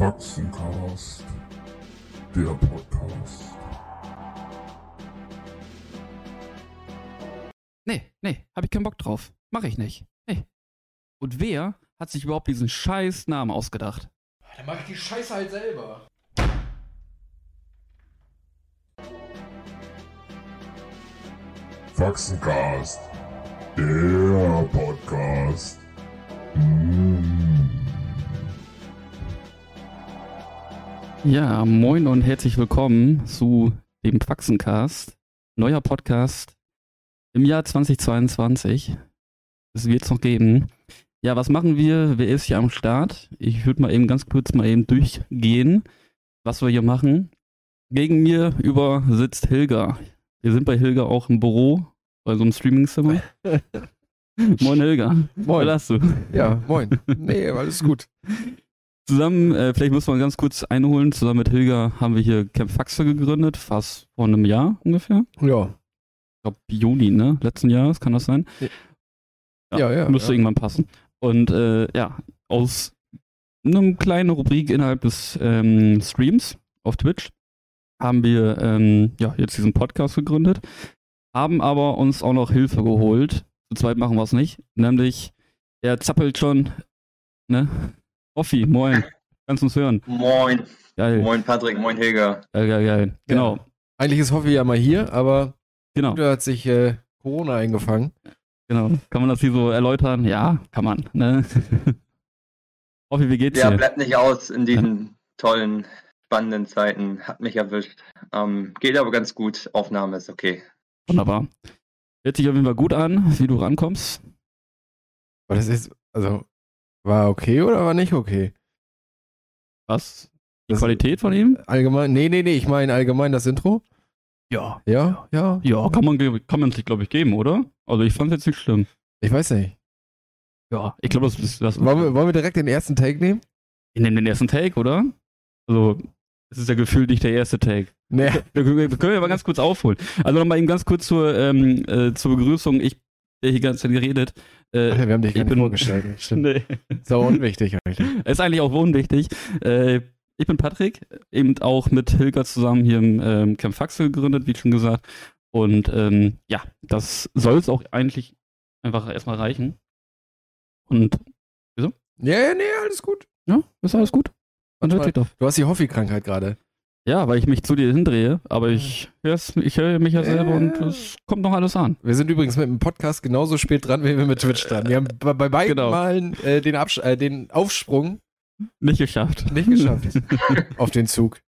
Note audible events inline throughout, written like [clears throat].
Faxencast, der Podcast. Nee, nee, hab ich keinen Bock drauf. Mach ich nicht. Nee. Und wer hat sich überhaupt diesen scheiß Namen ausgedacht? Dann mach ich die Scheiße halt selber. Faxencast, der Podcast. Mm. Ja, moin und herzlich willkommen zu dem Faxencast. Neuer Podcast im Jahr 2022. Es wird es noch geben. Ja, was machen wir? Wer ist hier am Start? Ich würde mal eben ganz kurz mal eben durchgehen, was wir hier machen. Gegen mir über sitzt Hilga. Wir sind bei Hilga auch im Büro, bei so einem Streamingzimmer. [laughs] Moin Hilga. Moin. Was hast du? Ja, moin. Nee, alles gut. Zusammen, äh, vielleicht muss man ganz kurz einholen, zusammen mit Hilga haben wir hier Camp Faxe gegründet, fast vor einem Jahr ungefähr. Ja. Ich glaube Juni, ne? Letzten Jahres, kann das sein? Ja, ja. Müsste ja. irgendwann passen. Und äh, ja, aus einer kleinen Rubrik innerhalb des ähm, Streams auf Twitch haben wir ähm, ja jetzt diesen Podcast gegründet, haben aber uns auch noch Hilfe geholt. Zu zweit machen wir es nicht, nämlich er zappelt schon, ne? Offi, moin. Kannst du uns hören? Moin. Geil. Moin Patrick, moin Helga. Geil, geil, geil. Genau, Eigentlich ist Hoffi ja mal hier, aber genau, da hat sich äh, Corona eingefangen. genau. Kann man das hier so erläutern? Ja, kann man, ne? [laughs] Offi, wie geht's Ja, dir? bleibt nicht aus in diesen tollen, spannenden Zeiten. Hat mich erwischt. Ähm, geht aber ganz gut. Aufnahme ist okay. Wunderbar. Hört sich auf jeden Fall gut an, wie du rankommst. Aber das ist, also, war okay oder war nicht okay? Was? Die Das- Qualität von ihm? Allgemein, nee, nee, nee, ich meine allgemein das Intro. Ja. Ja, ja. Ja, kann man, kann man sich, glaube ich, geben, oder? Also ich fand es jetzt nicht schlimm. Ich weiß nicht. Ja, ich glaube, das ist das. Wollen wir, wollen wir direkt den ersten Take nehmen? Wir nehmen den ersten Take, oder? Also, es ist ja gefühlt nicht der erste Take. Nee. [laughs] Wir, wir, wir können ja mal ganz kurz aufholen. Also nochmal eben ganz kurz zur, ähm, äh, zur Begrüßung. Ich, der hier ganz geredet. Äh, Alter, wir haben dich ich gar nicht bin- vorgestellt. Stimmt. nee. So unwichtig eigentlich. [laughs] Ist eigentlich auch unwichtig. Äh, ich bin Patrick, eben auch mit Hilger zusammen hier im ähm, Camp Faxe gegründet, wie schon gesagt. Und ähm, ja, das soll es auch eigentlich einfach erstmal reichen. Und Ja, ja, nee, alles gut. ja, ist alles gut. Doch. Du hast die Hoffi-Krankheit gerade. Ja, weil ich mich zu dir hindrehe, aber ich, ich höre mich ja selber und es kommt noch alles an. Wir sind übrigens mit dem Podcast genauso spät dran, wie wir mit Twitch dran. Wir haben bei, bei beiden Genau. Malen äh, den, Absch äh, den Aufsprung Nicht geschafft. nicht geschafft. [laughs] auf den Zug.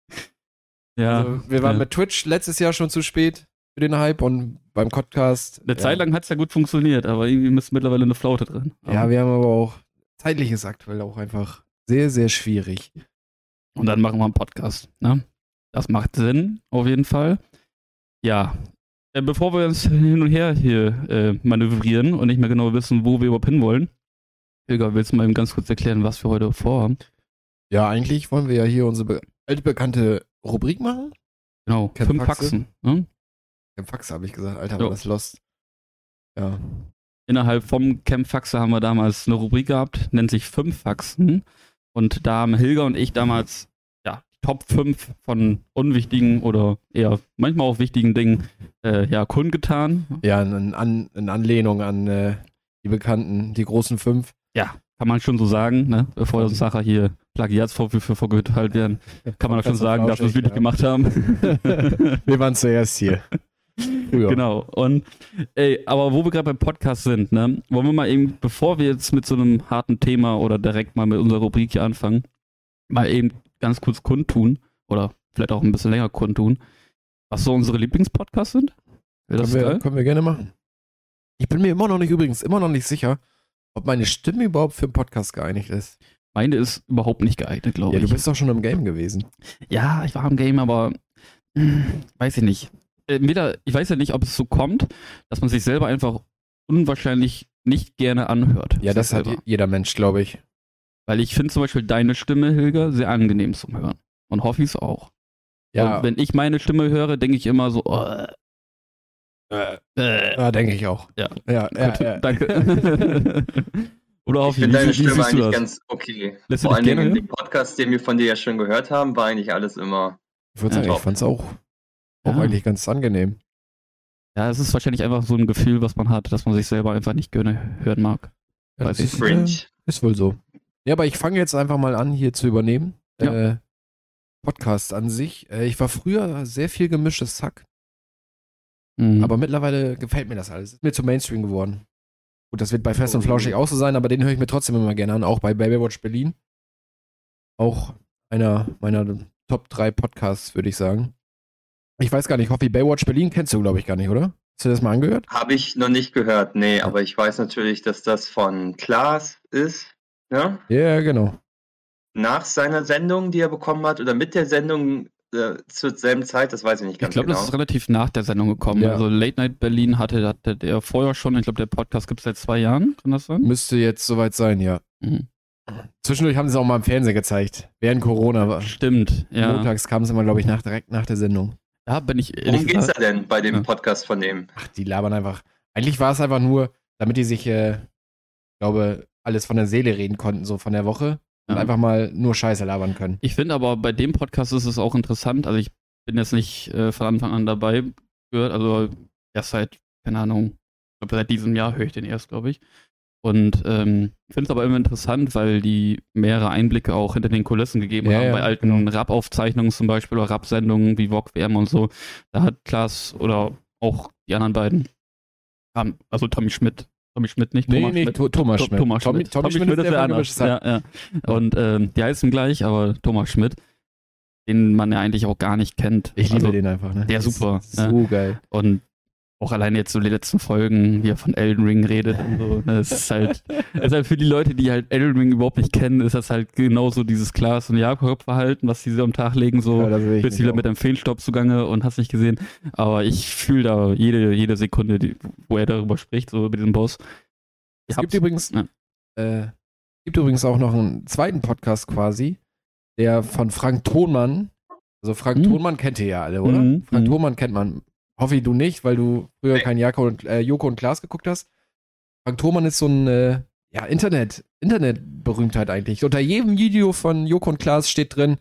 Ja. Also, wir waren ja. mit Twitch letztes Jahr schon zu spät für den Hype und beim Podcast. Eine Zeit lang hat es ja gut funktioniert, aber irgendwie ist mittlerweile eine Flaute drin. Ja, wir haben aber auch zeitlich ist aktuell auch einfach sehr, sehr schwierig. Und dann machen wir einen Podcast. Ne? Das macht Sinn, auf jeden Fall. Ja. Äh, bevor wir uns hin und her hier äh, manövrieren und nicht mehr genau wissen, wo wir überhaupt hinwollen, Hilger, willst du mal eben ganz kurz erklären, was wir heute vorhaben? Ja, eigentlich wollen wir ja hier unsere be altbekannte Rubrik machen. Genau, Camp fünf Faxe? Faxen. Ne? Im Fax habe ich gesagt, Alter, Jo. war das lost. Ja. Innerhalb vom Camp Faxe haben wir damals eine Rubrik gehabt, nennt sich Fünf Faxen. Und da haben Hilger und ich damals Top 5 von unwichtigen oder eher manchmal auch wichtigen Dingen äh, ja, kundgetan. Ja, in, an, in Anlehnung an äh, die bekannten, die großen fünf. Ja, kann man schon so sagen, ne? bevor uns nachher hier Plagiatsvorwürfe vorgeteilt werden, kann man doch schon sagen, dass wir es wirklich ja. gemacht haben. [laughs] Wir waren zuerst hier. Früher. Genau. Und ey, aber wo wir gerade beim Podcast sind, ne, wollen wir mal eben, bevor wir jetzt mit so einem harten Thema oder direkt mal mit unserer Rubrik hier anfangen, mal eben ganz kurz kundtun oder vielleicht auch ein bisschen länger kundtun, was so unsere Lieblingspodcasts sind. Können, wir, können wir gerne machen. Ich bin mir immer noch nicht übrigens immer noch nicht sicher, ob meine Stimme überhaupt für einen Podcast geeinigt ist. Meine ist überhaupt nicht geeignet, glaube Ja, du ich. bist doch schon im Game gewesen. Ja, ich war im Game, aber hm, [clears throat] weiß ich nicht. Entweder, ich weiß ja nicht, ob es so kommt, dass man sich selber einfach unwahrscheinlich nicht gerne anhört. Ja, das hat jeder Mensch, glaube ich. Weil ich finde zum Beispiel deine Stimme, Hilger, sehr angenehm zum Hören. Und Hoffis auch. Ja, Und wenn ich meine Stimme höre, denke ich immer so, oh, äh, äh, ja denke ich auch. Ja. ja, ja, Gut, ja. danke. [laughs] Oder Ich Hoffi, finde deine wie Stimme eigentlich ganz okay. Lässt Vor allen Dingen in dem Podcast, den wir von dir ja schon gehört haben, war eigentlich alles immer. Ich würde sagen, ich top. fand's auch, auch Ja. eigentlich ganz angenehm. Ja, es ist wahrscheinlich einfach so ein Gefühl, was man hat, dass man sich selber einfach nicht gerne hören mag. Ja, Weiß das ich. ist, äh, ist wohl so. Ja, aber ich fange jetzt einfach mal an, hier zu übernehmen. Ja. Äh, Podcast an sich. Äh, ich war früher sehr viel gemischtes Zack, Mhm. aber mittlerweile gefällt mir das alles. Ist mir zu Mainstream geworden. Gut, das wird bei Fest und Flauschig auch so sein, aber den höre ich mir trotzdem immer gerne an, auch bei Babywatch Berlin. Auch einer meiner Top 3 Podcasts, würde ich sagen. Ich weiß gar nicht, Hoffi, Baywatch Berlin kennst du, glaube ich, gar nicht, oder? Hast du das mal angehört? Habe ich noch nicht gehört, nee, aber ich weiß natürlich, dass das von Klaas ist. Ja? Ja, genau. Nach seiner Sendung, die er bekommen hat, oder mit der Sendung äh, zur selben Zeit, das weiß ich nicht Ich ganz glaube, genau. das ist relativ nach der Sendung gekommen. Ja. Also Late Night Berlin hatte, hatte der vorher schon, ich glaube, der Podcast gibt es seit zwei Jahren, kann das sein? Müsste jetzt soweit sein, ja. Mhm. Zwischendurch haben sie es auch mal im Fernsehen gezeigt. Während Corona war. Stimmt, ja. Montags kam es immer, glaube ich, nach, direkt nach der Sendung. Da bin ich ehrlich Worum geht's gesagt, da denn bei dem Ja. Podcast von dem? Ach, die labern einfach. Eigentlich war es einfach nur, damit die sich, äh, glaube, alles von der Seele reden konnten, so von der Woche. Und Ja. einfach mal nur Scheiße labern können. Ich finde aber bei dem Podcast ist es auch interessant. Also ich bin jetzt nicht äh, von Anfang an dabei gehört, also erst seit, keine Ahnung, glaube seit diesem Jahr höre ich den erst, glaube ich. Und ähm, ich finde es aber immer interessant, weil die mehrere Einblicke auch hinter den Kulissen gegeben Ja, haben, ja, bei alten genau. Rap-Aufzeichnungen zum Beispiel oder Rap-Sendungen wie Vogue WM und so. Da hat Klaas oder auch die anderen beiden, haben, also Tommy Schmidt, Tommy Schmidt nicht, Thomas Schmidt. Tho- Thomas Schmidt. Thomas Tommy, Schmidt. Tommy, Schmidt ist der Hack. Ja, ja. Und ähm, die heißen gleich, aber Thomas Schmidt, den man ja eigentlich auch gar nicht kennt. Ich liebe also, den einfach, ne? der ist super, So geil. Und auch allein jetzt so die letzten Folgen, wie er von Elden Ring redet und so. Ne, es ist halt, es ist halt für die Leute, die halt Elden Ring überhaupt nicht kennen, ist das halt genauso dieses Klaas- und Jakob-Verhalten, was die so am Tag legen, so. Ja, bist wieder mit dem Feenstaub zugange und hast nicht gesehen. Aber ich fühle da jede, jede Sekunde, die, wo er darüber spricht, so über diesen Boss. Es Ich gibt hab's- übrigens, Ja. äh, gibt übrigens auch noch einen zweiten Podcast quasi, der von Frank Thonmann, also Frank Mhm. Thonmann kennt ihr ja alle, oder? Mhm, Frank mhm. Thonmann kennt man. Hoffe ich du nicht, weil du früher Nee. kein Joko und, äh, Joko und Klaas geguckt hast. Frank Thonmann ist so ein äh, ja, Internet, Internetberühmtheit eigentlich. Unter jedem Video von Joko und Klaas steht drin,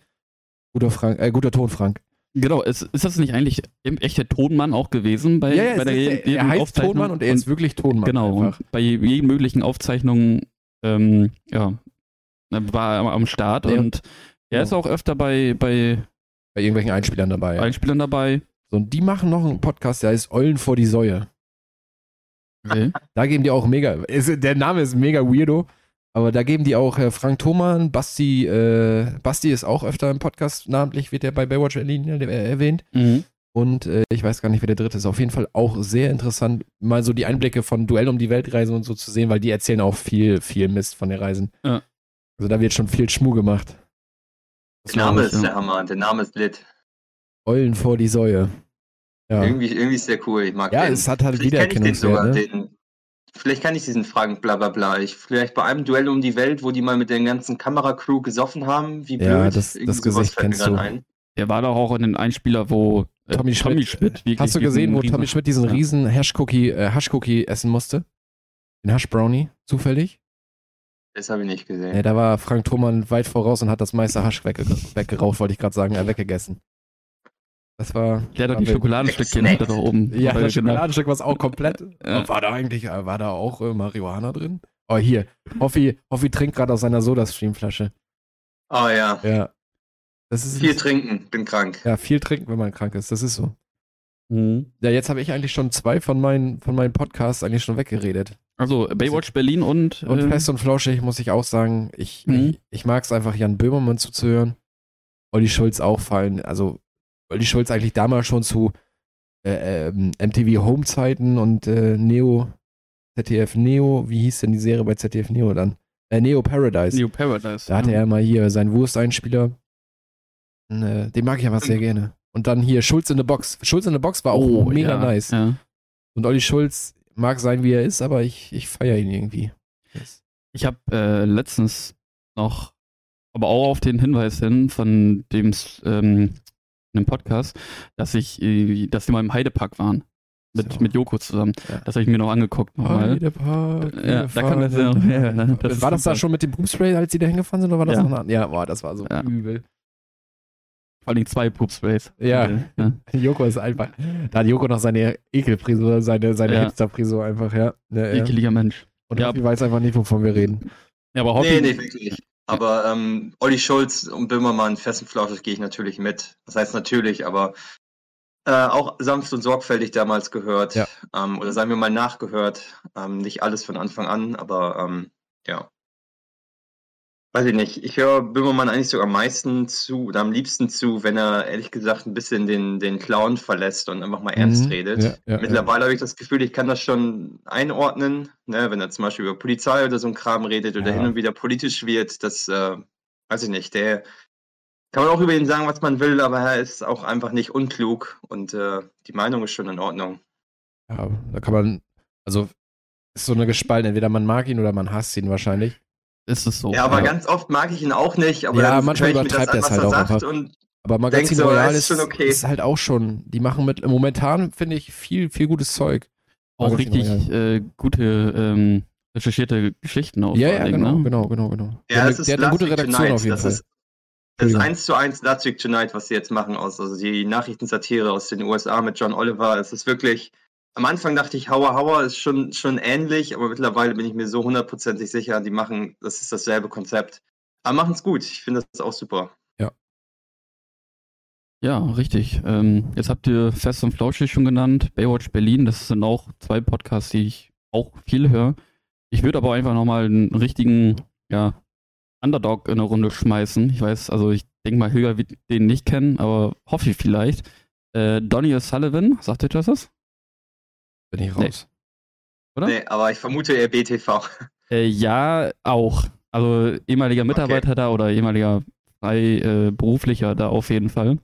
guter Frank, äh, guter Ton Frank. Genau, ist, ist das nicht eigentlich echt der Tonmann auch gewesen bei, ja, ja, bei der ist, jeden- er, er heißt Aufzeichnung? Tonmann und er ist wirklich Tonmann. Genau, bei jeden möglichen Aufzeichnungen ähm, ja, war er am- Start Ja. und er Ja. ist auch öfter bei, bei Bei irgendwelchen Einspielern dabei. Einspielern dabei. So, und die machen noch einen Podcast, der heißt Eulen vor die Säue. Okay. Da geben die auch mega, ist, der Name ist mega weirdo, aber da geben die auch äh, Frank Thoman, Basti, äh, Basti ist auch öfter im Podcast, namentlich wird der bei Baywatch Berlin äh, erwähnt. Mhm. Und äh, ich weiß gar nicht, wer der dritte ist. Auf jeden Fall auch sehr interessant, mal so die Einblicke von Duell um die Weltreise und so zu sehen, weil die erzählen auch viel, viel Mist von den Reisen. Ja. Also da wird schon viel Schmuh gemacht. Das Der Name ich, ist ja. der Hammer, der Name ist lit. Eulen vor die Säue. Ja, Irgendwie, irgendwie ist der cool, ich mag ja den. es hat halt Wiedererkennungswert. Ne? vielleicht kann ich diesen Frank bla bla bla. Ich, vielleicht bei einem Duell um die Welt, wo die mal mit der ganzen Kameracrew gesoffen haben, wie blöd. Ja, das- das Gesicht kennst du. Ein. Der war doch auch in den Einspieler, wo äh, Tommy Schmidt. wirklich Hast du gesehen, diesen wo riesen- Tommy Schmidt diesen Ja. riesen Hash-Cookie äh, Hash-Cookie essen musste? Den Hash-Brownie, zufällig? Das habe ich nicht gesehen. Ja, da war Frank Thoman weit voraus und hat das meiste Hasch wegge weggeraucht, wollte ich gerade sagen, äh, weggegessen. Das war. Der hat doch die. Schokoladenstückchen hat er doch oben. Ja, das Schokoladenstück war auch komplett. Ja. War da eigentlich, äh, war da auch äh, Marihuana drin? Oh, hier. Hoffi, Hoffi trinkt gerade aus seiner Soda-Stream-Flasche. Oh ja. Ja. Das ist Viel trinken, bin krank. Ja, viel trinken, wenn man krank ist. Das ist so. Mhm. Ja, jetzt habe ich eigentlich schon zwei von meinen, von meinen Podcasts eigentlich schon weggeredet. Also Baywatch Berlin und, Und äh, fest und flauschig muss ich auch sagen, ich, Mhm. ich, ich mag es einfach, Jan Böhmermann zuzuhören. Olli Schulz auch fallen. Also, Olli Schulz eigentlich damals schon zu äh, ähm, MTV Home-Zeiten und äh, Neo, ZDF Neo, wie hieß denn die Serie bei ZDF Neo dann? Äh, Neo Paradise. New Paradise. Da hatte ja. er mal hier seinen Wursteinspieler. Äh, den mag ich einfach sehr gerne. Und dann hier Schulz in the Box. Schulz in the Box war auch Oh, mega ja, nice. Ja. Und Olli Schulz mag sein, wie er ist, aber ich, ich feiere ihn irgendwie. Das- Ich habe äh, letztens noch, aber auch auf den Hinweis hin von dem ähm, einem Podcast, dass ich, äh, dass die mal im Heidepark waren. mit, So. mit Joko zusammen. Ja. Das habe ich mir noch angeguckt nochmal. Heide Park, Ja, wir da kann das ja, fahren. ja, ja, das war das da schon mit dem Boomspray, als sie da hingefahren sind, oder war das Ja. noch eine Ja, boah, das war so Ja. übel. Vor allem zwei Poopsprays. Ja. ja. [laughs] Joko ist einfach. Da hat Joko noch seine Ekelfrisur, seine, seine Ja. Hipsterfrisur einfach, ja. ja, ja. Ekeliger Mensch. Und Ja. Hoffi weiß einfach nicht, wovon wir reden. Ja, aber Hoffi, Nee, nicht wirklich. Aber ähm, Olli Schulz und Böhmermann, fest und flauschig gehe ich natürlich mit. Das heißt natürlich, aber äh, auch sanft und sorgfältig damals gehört. Ja. Ähm, oder sagen wir mal nachgehört. Ähm, nicht alles von Anfang an, aber ähm, ja. Weiß ich nicht. Ich höre Böhmermann eigentlich sogar am meisten zu oder am liebsten zu, wenn er ehrlich gesagt ein bisschen den, den Clown verlässt und einfach mal ernst Mhm. redet. Ja, ja, Mittlerweile habe ich das Gefühl, ich kann das schon einordnen, ne, wenn er zum Beispiel über Polizei oder so ein Kram redet oder Ja. hin und wieder politisch wird, das äh, weiß ich nicht. Der kann man auch über ihn sagen, was man will, aber er ist auch einfach nicht unklug und äh, die Meinung ist schon in Ordnung. Ja, da kann man, also ist so eine Gespalten, entweder man mag ihn oder man hasst ihn wahrscheinlich. Ist es so. ja, aber ja. ganz oft mag ich ihn auch nicht, aber Ja, dann manchmal übertreibt er es halt auch und Aber Magazin so, Royal ist okay. ist halt auch schon, die machen mit, momentan finde ich viel, viel gutes Zeug. auch Magazin richtig äh, gute ähm, recherchierte Geschichten auch. Ja, ja, Dingen, genau, ne? genau, genau, genau. Ja, der, das ist der hat eine gute Redaktion Tonight. auf jeden das Fall. Ist, das ist eins zu eins Last Week Tonight, was sie jetzt machen aus. Also die Nachrichtensatire aus den USA mit John Oliver. Es ist wirklich. Am Anfang dachte ich, Hauer Hauer ist schon, schon ähnlich, aber mittlerweile bin ich mir so hundertprozentig sicher, die machen, das ist dasselbe Konzept. Aber machen es gut. Ich finde das auch super. Ja, richtig. Ähm, jetzt habt ihr Fest und Flauschig schon genannt, Baywatch Berlin, das sind auch zwei Podcasts, die ich auch viel höre. Ich würde aber einfach nochmal einen richtigen, ja, Underdog in eine Runde schmeißen. Ich weiß, also ich denke mal, Hilger wird den nicht kennen, aber hoffe ich vielleicht. Äh, Donny O'Sullivan, sagt ihr das? Bin ich Nee. raus. Oder? Nee, aber ich vermute eher BTV. Äh, ja, auch. Also ehemaliger Mitarbeiter da oder ehemaliger frei äh, da auf jeden Fall.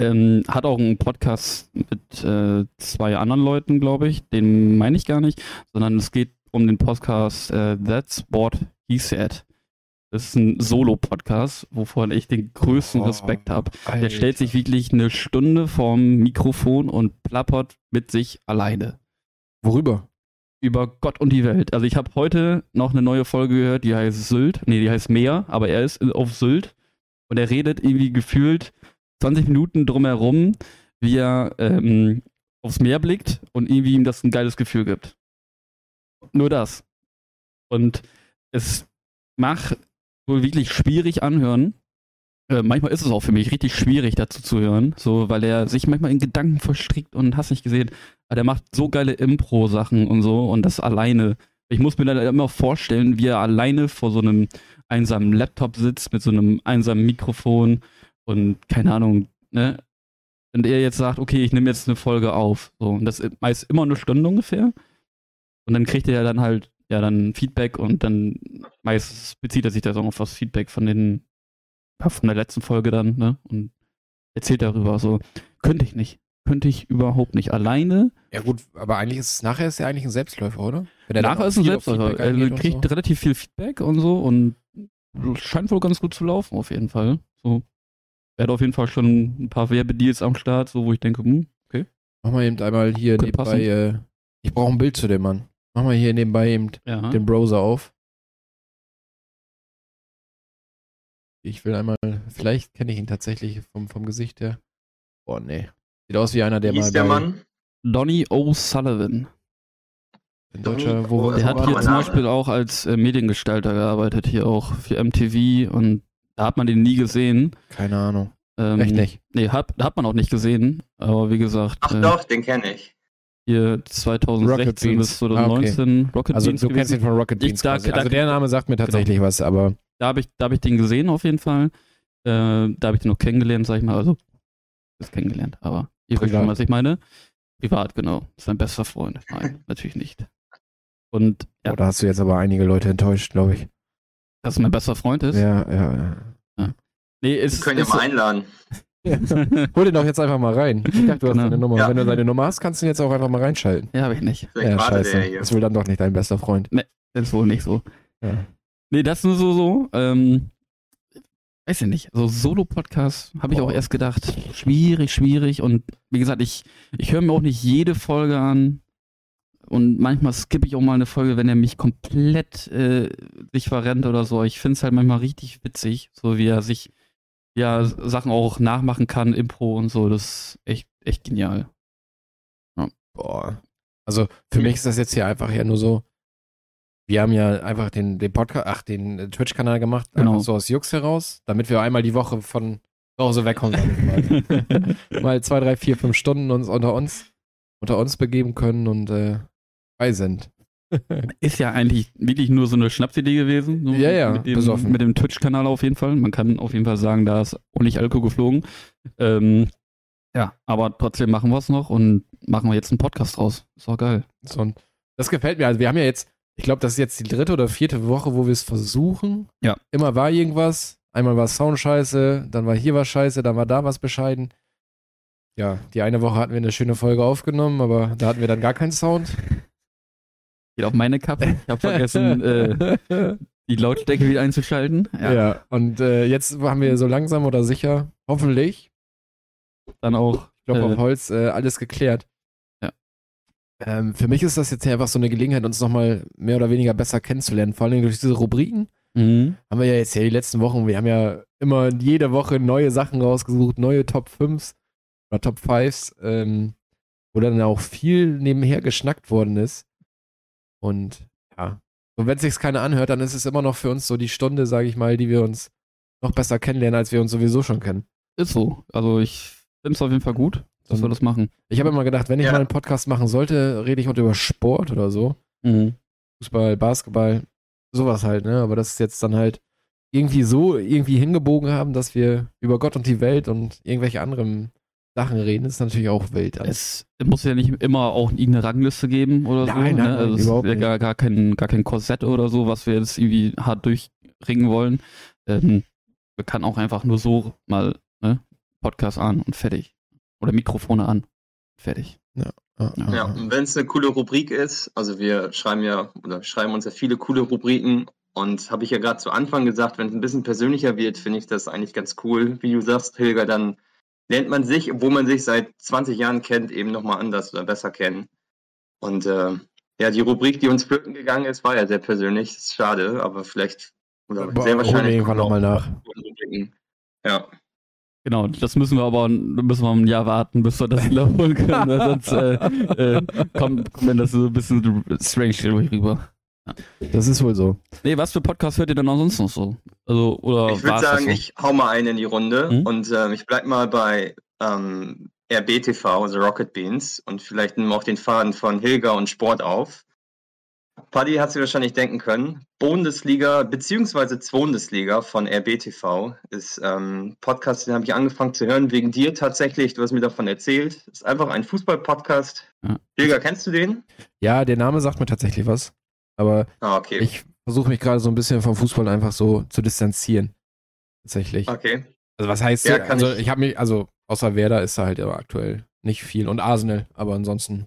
Ähm, hat auch einen Podcast mit äh, zwei anderen Leuten, glaube ich. Den meine ich gar nicht, sondern es geht um den Podcast äh, That's What He Said. Das ist ein Solo-Podcast, wovon ich den größten Oh, Respekt habe. Der stellt sich wirklich eine Stunde vorm Mikrofon und plappert mit sich alleine Worüber? über Gott und die Welt. Also ich habe heute noch eine neue Folge gehört, die heißt Sylt. Nee, die heißt Meer, aber er ist auf Sylt und er redet irgendwie gefühlt 20 Minuten drumherum, wie er ähm, aufs Meer blickt und irgendwie ihm das ein geiles Gefühl gibt. Nur das. Und es macht wohl wirklich schwierig anhören. Äh, manchmal ist es auch für mich richtig schwierig dazu zu hören, so weil er sich manchmal in Gedanken verstrickt und hast nicht gesehen. Aber der macht so geile Impro-Sachen und so und das alleine. Ich muss mir dann immer vorstellen, wie er alleine vor so einem einsamen Laptop sitzt mit so einem einsamen Mikrofon und keine Ahnung, ne? Und er jetzt sagt, okay, ich nehme jetzt eine Folge auf. So, und das ist meist immer eine Stunde ungefähr. Und dann kriegt er dann halt, ja, dann Feedback und dann meistens bezieht er sich da so auf das Feedback von den, von der letzten Folge dann, ne? Und erzählt darüber. So, könnte ich nicht. Könnte ich überhaupt nicht. Alleine Ja gut, aber eigentlich ist es nachher ist ja eigentlich ein Selbstläufer, oder? Er Nachher ist ein Selbstläufer. Er und kriegt so. relativ viel Feedback und so und scheint wohl ganz gut zu laufen, auf jeden Fall. So. Er hat auf jeden Fall schon ein paar Werbedeals am Start, so wo ich denke, hm, okay. Mach mal eben einmal hier Könnte nebenbei, äh, ich brauche ein Bild zu dem Mann. Mach mal hier nebenbei eben Ja. den Browser auf. Ich will einmal, vielleicht kenne ich ihn tatsächlich vom, vom Gesicht her. Boah, nee. Sieht aus wie einer, der Wie mal hieß der Mann? Donny O'Sullivan. ein deutscher, wo, Der Der wo hat hier zum. Beispiel auch als äh, Mediengestalter gearbeitet, hier auch für MTV und da hat man den nie gesehen. Keine Ahnung. Ähm, Echt nicht. Nee, hat, hat man auch nicht gesehen, aber wie gesagt, Ach äh, doch, den kenne ich. Hier Rocket 2016 Beans. bis 2019 Rocket Also Beans du kennst ihn von Rocket Ich- Beans da- quasi. da- Also der Name sagt mir tatsächlich was, aber da habe ich, da hab ich den gesehen auf jeden Fall. Äh, da habe ich den noch kennengelernt, sag ich mal. Also, ist kennengelernt, aber ihr wisst schon, was ich meine. Privat, genau. Sein bester Freund. Nein, [laughs] natürlich nicht. Und ja, oh, da hast du jetzt aber einige Leute enttäuscht, glaube ich. dass es mein bester Freund ist. Ja, ja, Nee, Wir ist, können ja mal einladen. Ja. [laughs] Hol den doch jetzt einfach mal rein. Ich dachte, du hast Genau. deine Nummer. Ja. Wenn du deine Nummer hast, kannst du ihn jetzt auch einfach mal reinschalten. Ja, habe ich nicht. Ja, scheiße. hier. Ist wohl dann doch nicht dein bester Freund. Das ist wohl nicht so. Ja. Nee, das ist nur so so. Ähm, weiß ich nicht. Also Solo-Podcast habe ich auch erst gedacht, schwierig, schwierig. Und wie gesagt, ich, ich höre mir auch nicht jede Folge an. Und manchmal skippe ich auch mal eine Folge, wenn er mich komplett äh, sich verrennt oder so. Ich finde es halt manchmal richtig witzig, so wie er sich ja Sachen auch nachmachen kann, Impro und so. Das ist echt, echt genial. Boah. Also für mich ist das jetzt hier einfach ja nur so. Wir haben ja einfach den, den Podcast, ach, den äh, Twitch-Kanal gemacht, Genau. so aus Jux heraus, damit wir einmal die Woche von zu Hause wegkommen, mal. [laughs] mal zwei, drei, vier, fünf Stunden uns unter uns, unter uns begeben können und äh, frei sind. Ist ja eigentlich wirklich nur so eine Schnapsidee gewesen. So Ja, ja, Mit dem, besoffen. mit dem Twitch-Kanal auf jeden Fall. Man kann auf jeden Fall sagen, da ist ordentlich Alkohol geflogen. Ähm, ja, aber trotzdem machen wir es noch und machen wir jetzt einen Podcast draus. Ist auch geil. So, das gefällt mir. Also wir haben ja jetzt, ich glaube, das ist jetzt die dritte oder vierte Woche, wo wir es versuchen. Ja. Immer war irgendwas. Einmal war Sound scheiße, dann war hier was scheiße, dann war da was bescheiden. Ja, die eine Woche hatten wir eine schöne Folge aufgenommen, aber da hatten wir dann gar keinen Sound. Geht auf meine Kappe. Ich habe vergessen, [laughs] äh, die Lautstärke wieder einzuschalten. ja. und äh, jetzt haben wir so langsam oder sicher, hoffentlich, Dann auch. ich glaube Äh. auf Holz, äh, alles geklärt. Ja. Ähm, für mich ist das jetzt einfach so eine Gelegenheit, uns nochmal mehr oder weniger besser kennenzulernen. Vor allem durch diese Rubriken. Mhm. haben wir ja jetzt ja die letzten Wochen, wir haben ja immer jede Woche neue Sachen rausgesucht, neue Top 5s oder Top 5s, ähm, wo dann auch viel nebenher geschnackt worden ist. Und ja, und wenn es sich keiner anhört, dann ist es immer noch für uns so die Stunde, sage ich mal, die wir uns noch besser kennenlernen, als wir uns sowieso schon kennen. Ist so. Also ich finde es auf jeden Fall gut, dass wir Und das machen. Ich habe immer gedacht, wenn ich Ja. mal einen Podcast machen sollte, rede ich heute über Sport oder so. Mhm. Fußball, Basketball, sowas halt, ne? Aber das ist jetzt dann halt irgendwie so irgendwie hingebogen haben, dass wir über Gott und die Welt und irgendwelche anderen Sachen reden, ist natürlich auch wild. Es muss ja nicht immer auch irgendeine Rangliste geben oder so. Nein, nein, ne? nein, also es überhaupt ist ja nicht. gar, gar, kein, gar kein Korsett oder so, was wir jetzt irgendwie hart durchringen wollen. Ähm, wir kann auch einfach nur so mal ne? Podcast an und fertig. Oder Mikrofone an. Fertig. ah, Ja, ah. und wenn es eine coole Rubrik ist, also wir schreiben ja oder schreiben uns ja viele coole Rubriken und habe ich ja gerade zu Anfang gesagt, wenn es ein bisschen persönlicher wird, finde ich das eigentlich ganz cool. Wie du sagst, Hilger, dann lernt man sich, obwohl man sich seit 20 Jahren kennt, eben nochmal anders oder besser kennen. Und äh, ja, die Rubrik, die uns flöten gegangen ist, war ja sehr persönlich. Das ist schade, aber vielleicht oder Boah, sehr wahrscheinlich irgendwann kommen noch mal auch nach. Ja. Genau, das müssen wir aber müssen wir ein Jahr warten, bis wir das wiederholen können, weil sonst äh, äh, kommt, kommt das so ein bisschen strange rüber. Das ist wohl so. Nee, was für Podcasts hört ihr denn ansonsten noch so? Also, oder Ich würde sagen, so? ich hau mal einen in die Runde Mhm. und ähm, ich bleib mal bei ähm, RBTV, also Rocket Beans, und vielleicht nehmen wir auch den Faden von Hilga und Sport auf. Paddy hat sich wahrscheinlich denken können. Bundesliga beziehungsweise Zwundesliga von RBTV ist ähm, Podcast, den habe ich angefangen zu hören wegen dir tatsächlich. Du hast mir davon erzählt. Ist einfach ein Fußball-Podcast. Ja. Hilga, kennst du den? Ja, der Name sagt mir tatsächlich was. Aber Ah, okay. ich versuche mich gerade so ein bisschen vom Fußball einfach so zu distanzieren. Tatsächlich. okay. Also was heißt, Ja, kann also ich- ich habe mich, also außer Werder ist da halt aber aktuell nicht viel. Und Arsenal, aber ansonsten.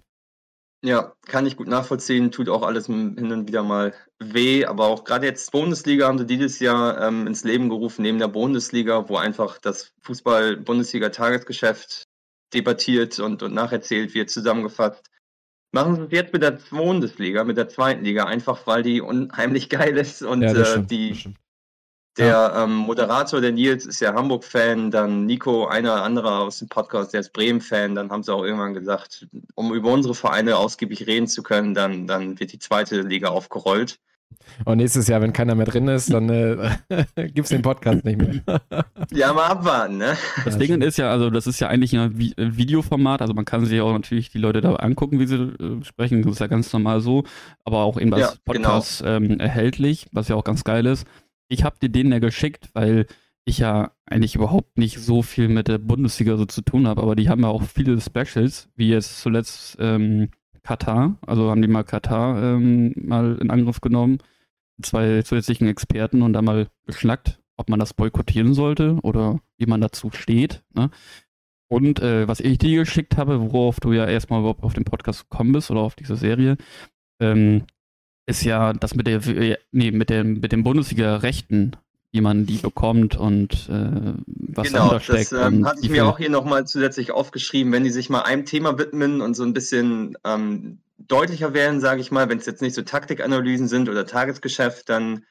Ja, kann ich gut nachvollziehen. Tut auch alles hin und wieder mal weh. Aber auch gerade jetzt Bundesliga haben sie dieses Jahr ähm, ins Leben gerufen, neben der Bundesliga, wo einfach das Fußball-Bundesliga-Tagesgeschäft debattiert und, und nacherzählt wird, zusammengefasst. Machen sie es jetzt mit der Bundesliga, mit der zweiten Liga, einfach weil die unheimlich [laughs] geil ist und ja, äh, die der ähm, Moderator, der Nils, ist ja Hamburg-Fan, dann Nico, einer anderer aus dem Podcast, der ist Bremen-Fan. Dann haben sie auch irgendwann gesagt, um über unsere Vereine ausgiebig reden zu können, dann, dann wird die zweite Liga aufgerollt. Und nächstes Jahr, wenn keiner mehr drin ist, dann äh, [laughs] gibt's den Podcast nicht mehr. [laughs] Ja, mal abwarten, ne? Das Ja, Ding ist ja, also das ist ja eigentlich ein äh, Videoformat, also man kann sich auch natürlich die Leute da angucken, wie sie äh, sprechen, das ist ja ganz normal so, aber auch eben Ja, als Podcast ähm, erhältlich, was ja auch ganz geil ist. Ich habe dir den ja geschickt, weil ich ja eigentlich überhaupt nicht so viel mit der Bundesliga so zu tun habe, aber die haben ja auch viele Specials, wie jetzt zuletzt ähm, Katar, also haben die mal Katar ähm, mal in Angriff genommen, zwei zusätzlichen Experten und da mal geschnackt, ob man das boykottieren sollte oder wie man dazu steht. Ne? Und äh, was ich dir geschickt habe, worauf du ja erstmal überhaupt auf den Podcast gekommen bist oder auf diese Serie, ähm, ist ja das mit der nee, mit dem mit den Bundesliga-Rechten, wie man die bekommt und äh, was genau, dahinter steckt. das ähm, hatte ich mir auch hier nochmal zusätzlich aufgeschrieben, wenn die sich mal einem Thema widmen und so ein bisschen ähm, deutlicher werden, sage ich mal, wenn es jetzt nicht so Taktikanalysen sind oder Tagesgeschäft, dann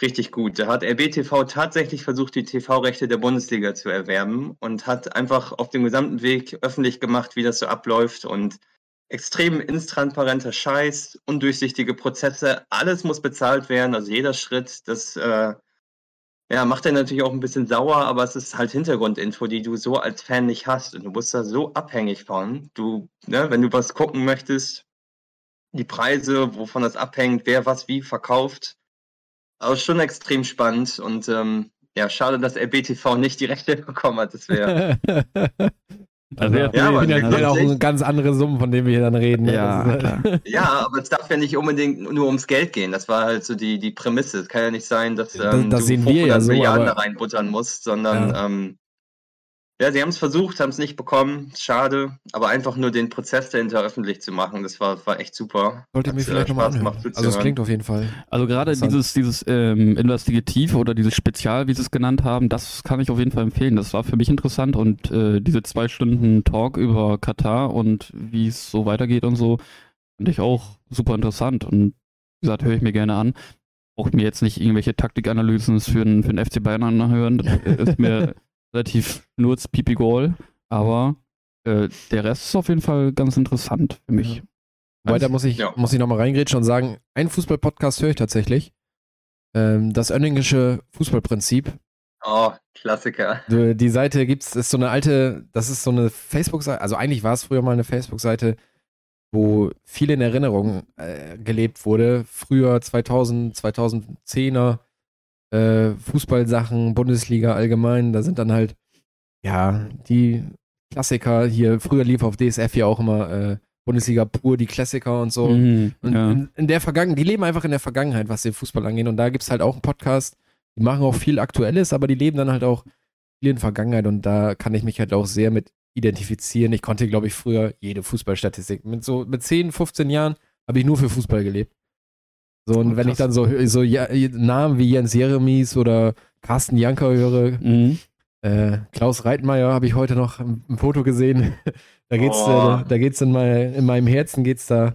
richtig gut. Da hat RBTV tatsächlich versucht, die TV-Rechte der Bundesliga zu erwerben und hat einfach auf dem gesamten Weg öffentlich gemacht, wie das so abläuft und extrem intransparenter Scheiß, undurchsichtige Prozesse, alles muss bezahlt werden, also jeder Schritt, das äh, ja, macht er natürlich auch ein bisschen sauer, aber es ist halt Hintergrundinfo, die du so als Fan nicht hast. Und du bist da so abhängig von. Du, ne, wenn du was gucken möchtest, die Preise, wovon das abhängt, wer was wie verkauft. Aber schon extrem spannend und ähm, ja, schade, dass RBTV nicht die Rechte [laughs] bekommen hat. Das wäre. [laughs] Also ja, Ja, aber finanziell auch grundsätzlich- ganz andere Summen, von denen wir hier dann reden. ne? Ja, Das klar. [laughs] ja, aber es darf ja nicht unbedingt nur ums Geld gehen. Das war halt so die, die Prämisse. Es kann ja nicht sein, dass Das- ähm, das du sehen wir ja 500 so, Milliarden aber- da reinbuttern musst, sondern Ja. ähm, ja, sie haben es versucht, haben es nicht bekommen. Schade. Aber einfach nur den Prozess dahinter öffentlich zu machen, das war, war echt super. Sollte mir vielleicht nochmal Spaß anhören. gemacht, Also es klingt auf jeden Fall. Also gerade dieses, dieses ähm, Investigativ oder dieses Spezial, wie sie es genannt haben, das kann ich auf jeden Fall empfehlen. Das war für mich interessant und äh, diese zwei Stunden Talk über Katar und wie es so weitergeht und so, fand ich auch super interessant und wie gesagt, höre ich mir gerne an. Brauche mir jetzt nicht irgendwelche Taktikanalysen für den, für den FC Bayern anhören. Das [laughs] ist mir relativ nur Pipi Goal, aber äh, der Rest ist auf jeden Fall ganz interessant für mich. Wobei, da muss ich, Ja. muss ich nochmal reingrätschen und sagen, einen Fußball-Podcast höre ich tatsächlich. Ähm, das Önningische Fußballprinzip. Oh, Klassiker. Du, Die Seite gibt's, ist so eine alte, das ist so eine Facebook-Seite, also eigentlich war es früher mal eine Facebook-Seite, wo viel in Erinnerung äh, gelebt wurde. Früher 2000, 2010er äh, Fußballsachen, Bundesliga allgemein, da sind dann halt, ja, die Klassiker hier, früher lief auf DSF ja auch immer äh, Bundesliga pur, die Klassiker und so. Mhm, Und ja. in, in der Vergangenheit, die leben einfach in der Vergangenheit, was den Fußball angeht. Und da gibt es halt auch einen Podcast, die machen auch viel Aktuelles, aber die leben dann halt auch viel in der Vergangenheit und da kann ich mich halt auch sehr mit identifizieren. Ich konnte, glaube ich, früher jede Fußballstatistik. Mit so mit 10, 15 Jahren habe ich nur für Fußball gelebt. So, und Oh, wenn ich dann so, so ja, Namen wie Jens Jeremies oder Carsten Janker höre, Mhm. äh, Klaus Reitmeier habe ich heute noch ein, ein Foto gesehen. [laughs] da geht's, Oh. äh, da geht's in, mein, in meinem Herzen geht's da.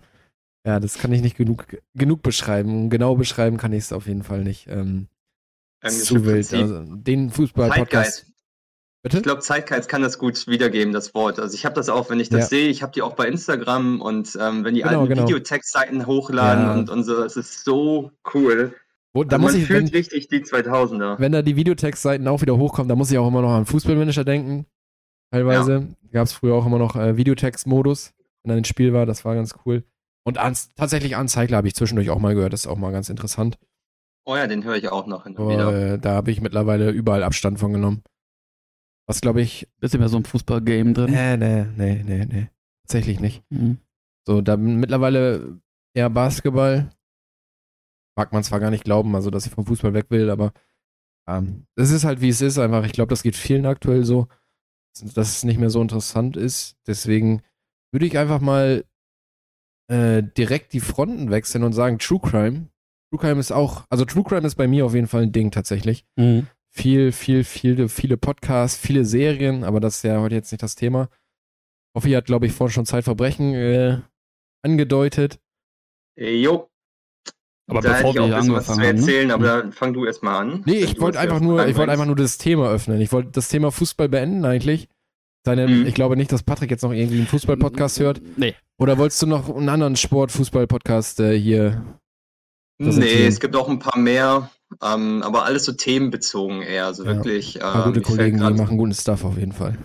Ja, das kann ich nicht genug, genug beschreiben. Genau beschreiben kann ich es auf jeden Fall nicht. Ähm, zu wild. Also, den Fußball-Podcast. Bitte? Ich glaube, Zeitgeist kann das gut wiedergeben, das Wort. Also ich habe das auch, wenn ich das Ja. sehe, ich habe die auch bei Instagram und ähm, wenn die Genau, alten genau. Videotextseiten hochladen Ja. und, und so, es ist so cool. Wo, da also muss man ich, fühlt wenn, richtig die 2000er. wenn da die Videotextseiten auch wieder hochkommen, da muss ich auch immer noch an Fußballmanager denken. Teilweise gab es früher auch immer noch äh, Videotext-Modus, wenn da ein Spiel war. Das war ganz cool. Und ans, tatsächlich Anzeigler habe ich zwischendurch auch mal gehört. Das ist auch mal ganz interessant. Oh ja, den höre ich auch noch hin und Aber wieder. äh, da habe ich mittlerweile überall Abstand von genommen. Was glaube ich. Bisschen mehr so ein Fußball-Game drin. Nee, nee, nee, nee, nee. Tatsächlich nicht. Mhm. So, da mittlerweile eher Basketball. Mag man zwar gar nicht glauben, also dass ich vom Fußball weg will, aber ähm, es ist halt wie es ist einfach. Ich glaube, das geht vielen aktuell so, dass es nicht mehr so interessant ist. Deswegen würde ich einfach mal äh, direkt die Fronten wechseln und sagen True Crime. True Crime ist auch, also True Crime ist bei mir auf jeden Fall ein Ding tatsächlich. Mhm. Viel, viel, viele, viele Podcasts, viele Serien, aber das ist ja heute jetzt nicht das Thema. Hoffi hat, glaube ich, vorhin schon Zeitverbrechen äh, angedeutet. Äh, Jo, Aber da hätte bevor ich auch wir bisschen was zu angefangen haben, ne? erzählen, aber dann fang du erst mal an. Nee, ich wollte einfach nur, ich wollte einfach nur das Thema öffnen. Ich wollte das Thema Fußball beenden eigentlich. Seine, Mhm. Ich glaube nicht, dass Patrick jetzt noch irgendwie einen Fußball-Podcast hört. Nee. Oder wolltest du noch einen anderen Sport-Fußball-Podcast äh, hier? Nee, erzählen. es gibt auch ein paar mehr, ähm, aber alles so themenbezogen eher. Also Ja, wirklich. Ähm, gute Kollegen, die grad- machen guten Stuff auf jeden Fall.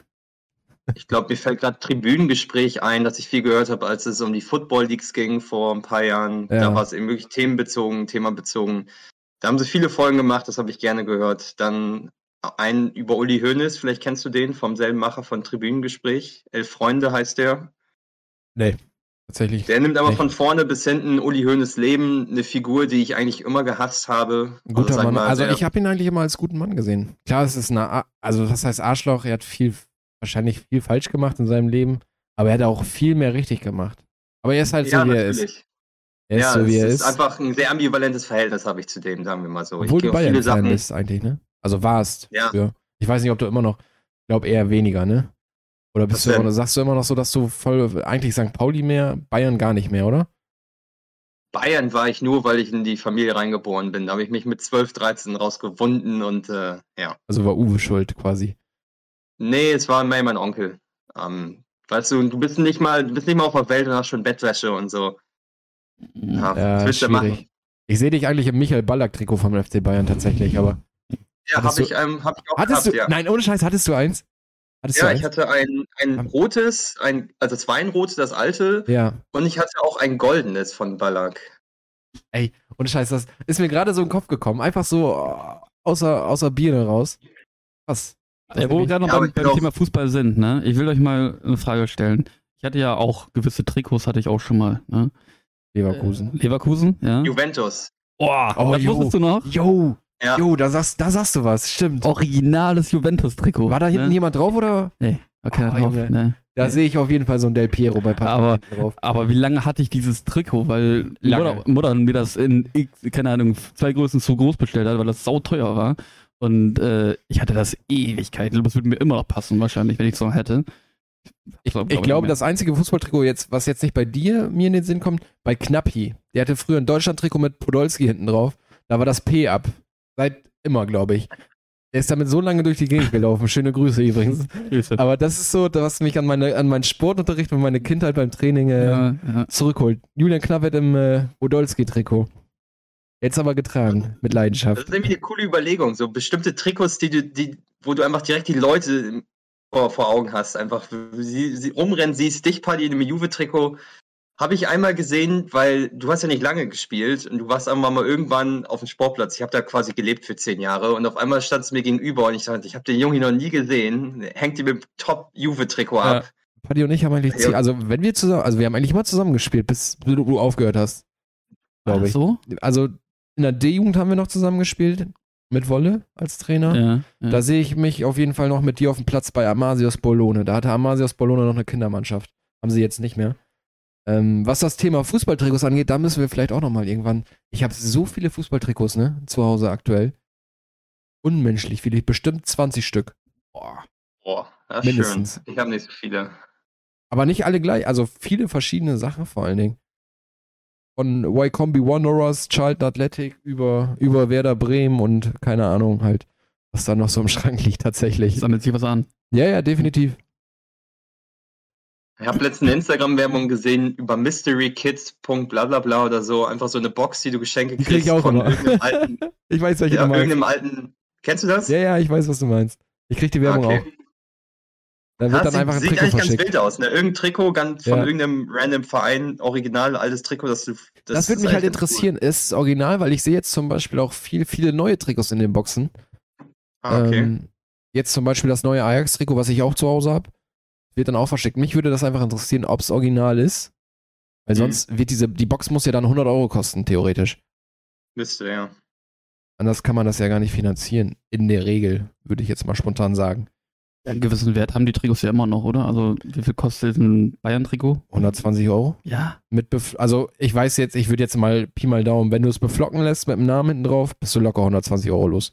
Ich glaube, mir fällt gerade Tribünengespräch ein, dass ich viel gehört habe, als es um die Football Leagues ging vor ein paar Jahren. Ja. Da war es eben wirklich themenbezogen, themabezogen. Da haben sie viele Folgen gemacht, das habe ich gerne gehört. Dann ein über Uli Hoeneß, vielleicht kennst du den vom selben Macher von Tribünengespräch. Elf Freunde heißt der. Nee, tatsächlich. Der nimmt aber von vorne bis hinten Uli Hoeneß Leben, eine Figur, die ich eigentlich immer gehasst habe. Ein guter sag Mann. mal, also ich habe ihn eigentlich immer als guten Mann gesehen. Klar, es ist eine, also das heißt Arschloch, er hat viel, wahrscheinlich viel falsch gemacht in seinem Leben, aber er hat auch viel mehr richtig gemacht. Aber er ist halt ja, so, wie er ist. natürlich. Er ist ja, so, wie es er ist, ist. einfach ein sehr ambivalentes Verhältnis habe ich zu dem, sagen wir mal so. Obwohl ich du auf viele Sachen. bist eigentlich, ne? Also warst. Ja. früher. Ich weiß nicht, ob du immer noch, ich glaube eher weniger, ne? Oder bist du, oder sagst du immer noch so, dass du voll, eigentlich St. Pauli mehr, Bayern gar nicht mehr, oder? Bayern war ich nur, weil ich in die Familie reingeboren bin. Da habe ich mich mit 12, 13 rausgewunden und äh, ja. Also war Uwe schuld quasi. Nee, es war mehr mein Onkel. Ähm, weißt du, du bist nicht mal, du bist nicht mal auf der Welt und hast schon Bettwäsche und so. Ja, Ja, willst du schwierig. machen? Ich sehe dich eigentlich im Michael Ballack-Trikot vom FC Bayern tatsächlich, aber. Ja, habe ich, ähm, hab ich auch Hattest gehabt, du, ja. nein, ohne Scheiß, hattest du eins? Hattest Ja, ich hatte ein, ein rotes, ein, also zwei ein rotes, das alte, Ja. und ich hatte auch ein goldenes von Ballack. Ohne Scheiß, das ist mir gerade so in den Kopf gekommen. Einfach so äh, außer, außer Birne raus. Was? Ja, wo wir gerade noch Ja, beim, beim Thema Fußball sind, ne? Ich will euch mal eine Frage stellen. Ich hatte ja auch gewisse Trikots, hatte ich auch schon mal, ne? Leverkusen. Äh, Leverkusen, ja. Juventus. Boah, Oh, das jo. wusstest du noch? Jo, Ja. jo, da sagst, da sagst du was, stimmt. Originales Juventus-Trikot. War da hinten ne? jemand drauf oder? War keiner Oh, drauf, ne? Da Nee. sehe ich auf jeden Fall so ein Del Piero bei Patrick Aber- drauf. Aber wie lange hatte ich dieses Trikot? Weil. Mutter, Mutter mir das in, X, keine Ahnung, zwei Größen zu groß bestellt hat, weil das sauteuer war. Und äh, ich hatte das Ewigkeiten. Das würde mir immer noch passen, wahrscheinlich, wenn ich so hätte. Ich, glaub, Ich glaube, nicht das einzige Fußballtrikot jetzt, was jetzt nicht bei dir mir in den Sinn kommt, bei Knappi. Der hatte früher ein Deutschland-Trikot mit Podolski hinten drauf. Da war das P ab. Seit immer, glaube ich. Der ist damit so lange durch die Gegend gelaufen. Schöne Grüße übrigens. mehr. Aber das ist so, was mich an, meine, an meinen Sportunterricht und meine Kindheit beim Training äh, ja, ja. zurückholt. Julian Knappert im äh, Podolski-Trikot. Jetzt aber getragen, mit Das Leidenschaft. ist irgendwie eine coole Überlegung. So bestimmte Trikots, die du, die, wo du einfach direkt die Leute vor, vor Augen hast. Einfach sie, sie rumrennen, siehst dich, Paddy, in einem Juve-Trikot. Habe ich einmal gesehen, weil du hast ja nicht lange gespielt und du warst einmal mal irgendwann auf dem Sportplatz. Ich habe da quasi gelebt für zehn Jahre und auf einmal stand es mir gegenüber und ich dachte, ich habe den Jungen hier noch nie gesehen. Hängt die mit dem Top-Juve-Trikot Ja. ab. Paddy und ich haben eigentlich, Ja. also wenn wir zusammen, also wir haben eigentlich immer zusammen gespielt, bis du, du aufgehört hast. Glaube ich. so? Also in der D-Jugend haben wir noch zusammen gespielt, mit Wolle als Trainer. Ja. ja. Da sehe ich mich auf jeden Fall noch mit dir auf dem Platz bei Amasios Bologna. Da hatte Amasios Bologna noch eine Kindermannschaft. Haben sie jetzt nicht mehr. Ähm, was das Thema Fußballtrikots angeht, da müssen wir vielleicht auch noch mal irgendwann. Ich habe so viele Fußballtrikots, ne? Zu Hause aktuell. Unmenschlich viele, bestimmt 20 Stück. Boah. Boah, das ist Mindestens. schön. Ich habe nicht so viele. Aber nicht alle gleich, also viele verschiedene Sachen vor allen Dingen. Von Wycombe Wanderers, Charlton Athletic über, über Werder Bremen und keine Ahnung halt, was da noch so im Schrank liegt tatsächlich. Sammelt sich was an. Ja, ja, definitiv. Ich habe letztens eine Instagram-Werbung gesehen über mysterykids.blablabla oder so. Einfach so eine Box, die du Geschenke Die krieg ich kriegst auch von immer. irgendeinem [laughs] alten, Ich weiß, welche ja, du irgendeinem alten. Kennst du das? Ja, ja, ich weiß, was du meinst. Ich krieg die Werbung auch. Da wird Das dann einfach ein sieht, sieht Trikot eigentlich ganz verschickt. wild aus, ne? Irgendein Trikot ganz von Ja. irgendeinem random Verein, original, altes Trikot, das du. Das, würde ist mich halt ganz interessieren. Ist es original, weil ich sehe jetzt zum Beispiel auch viel, viele neue Trikots in den Boxen. Cool. Ah, okay. Ähm, jetzt zum Beispiel das neue Ajax-Trikot, was ich auch zu Hause habe, wird dann auch verschickt. Mich würde das einfach interessieren, ob es original ist. Weil Mhm. sonst wird diese, die Box muss ja dann 100 Euro kosten, theoretisch. Müsste, ja. Anders kann man das ja gar nicht finanzieren. In der Regel, würde ich jetzt mal spontan sagen. Einen gewissen Wert haben die Trikots ja immer noch, oder? Also, wie viel kostet ein Bayern-Trikot? 120 Euro. Ja. Mit Bef also ich weiß jetzt, ich würde jetzt mal Pi mal Daumen, wenn du es beflocken lässt mit dem Namen hinten drauf, bist du locker 120 Euro los.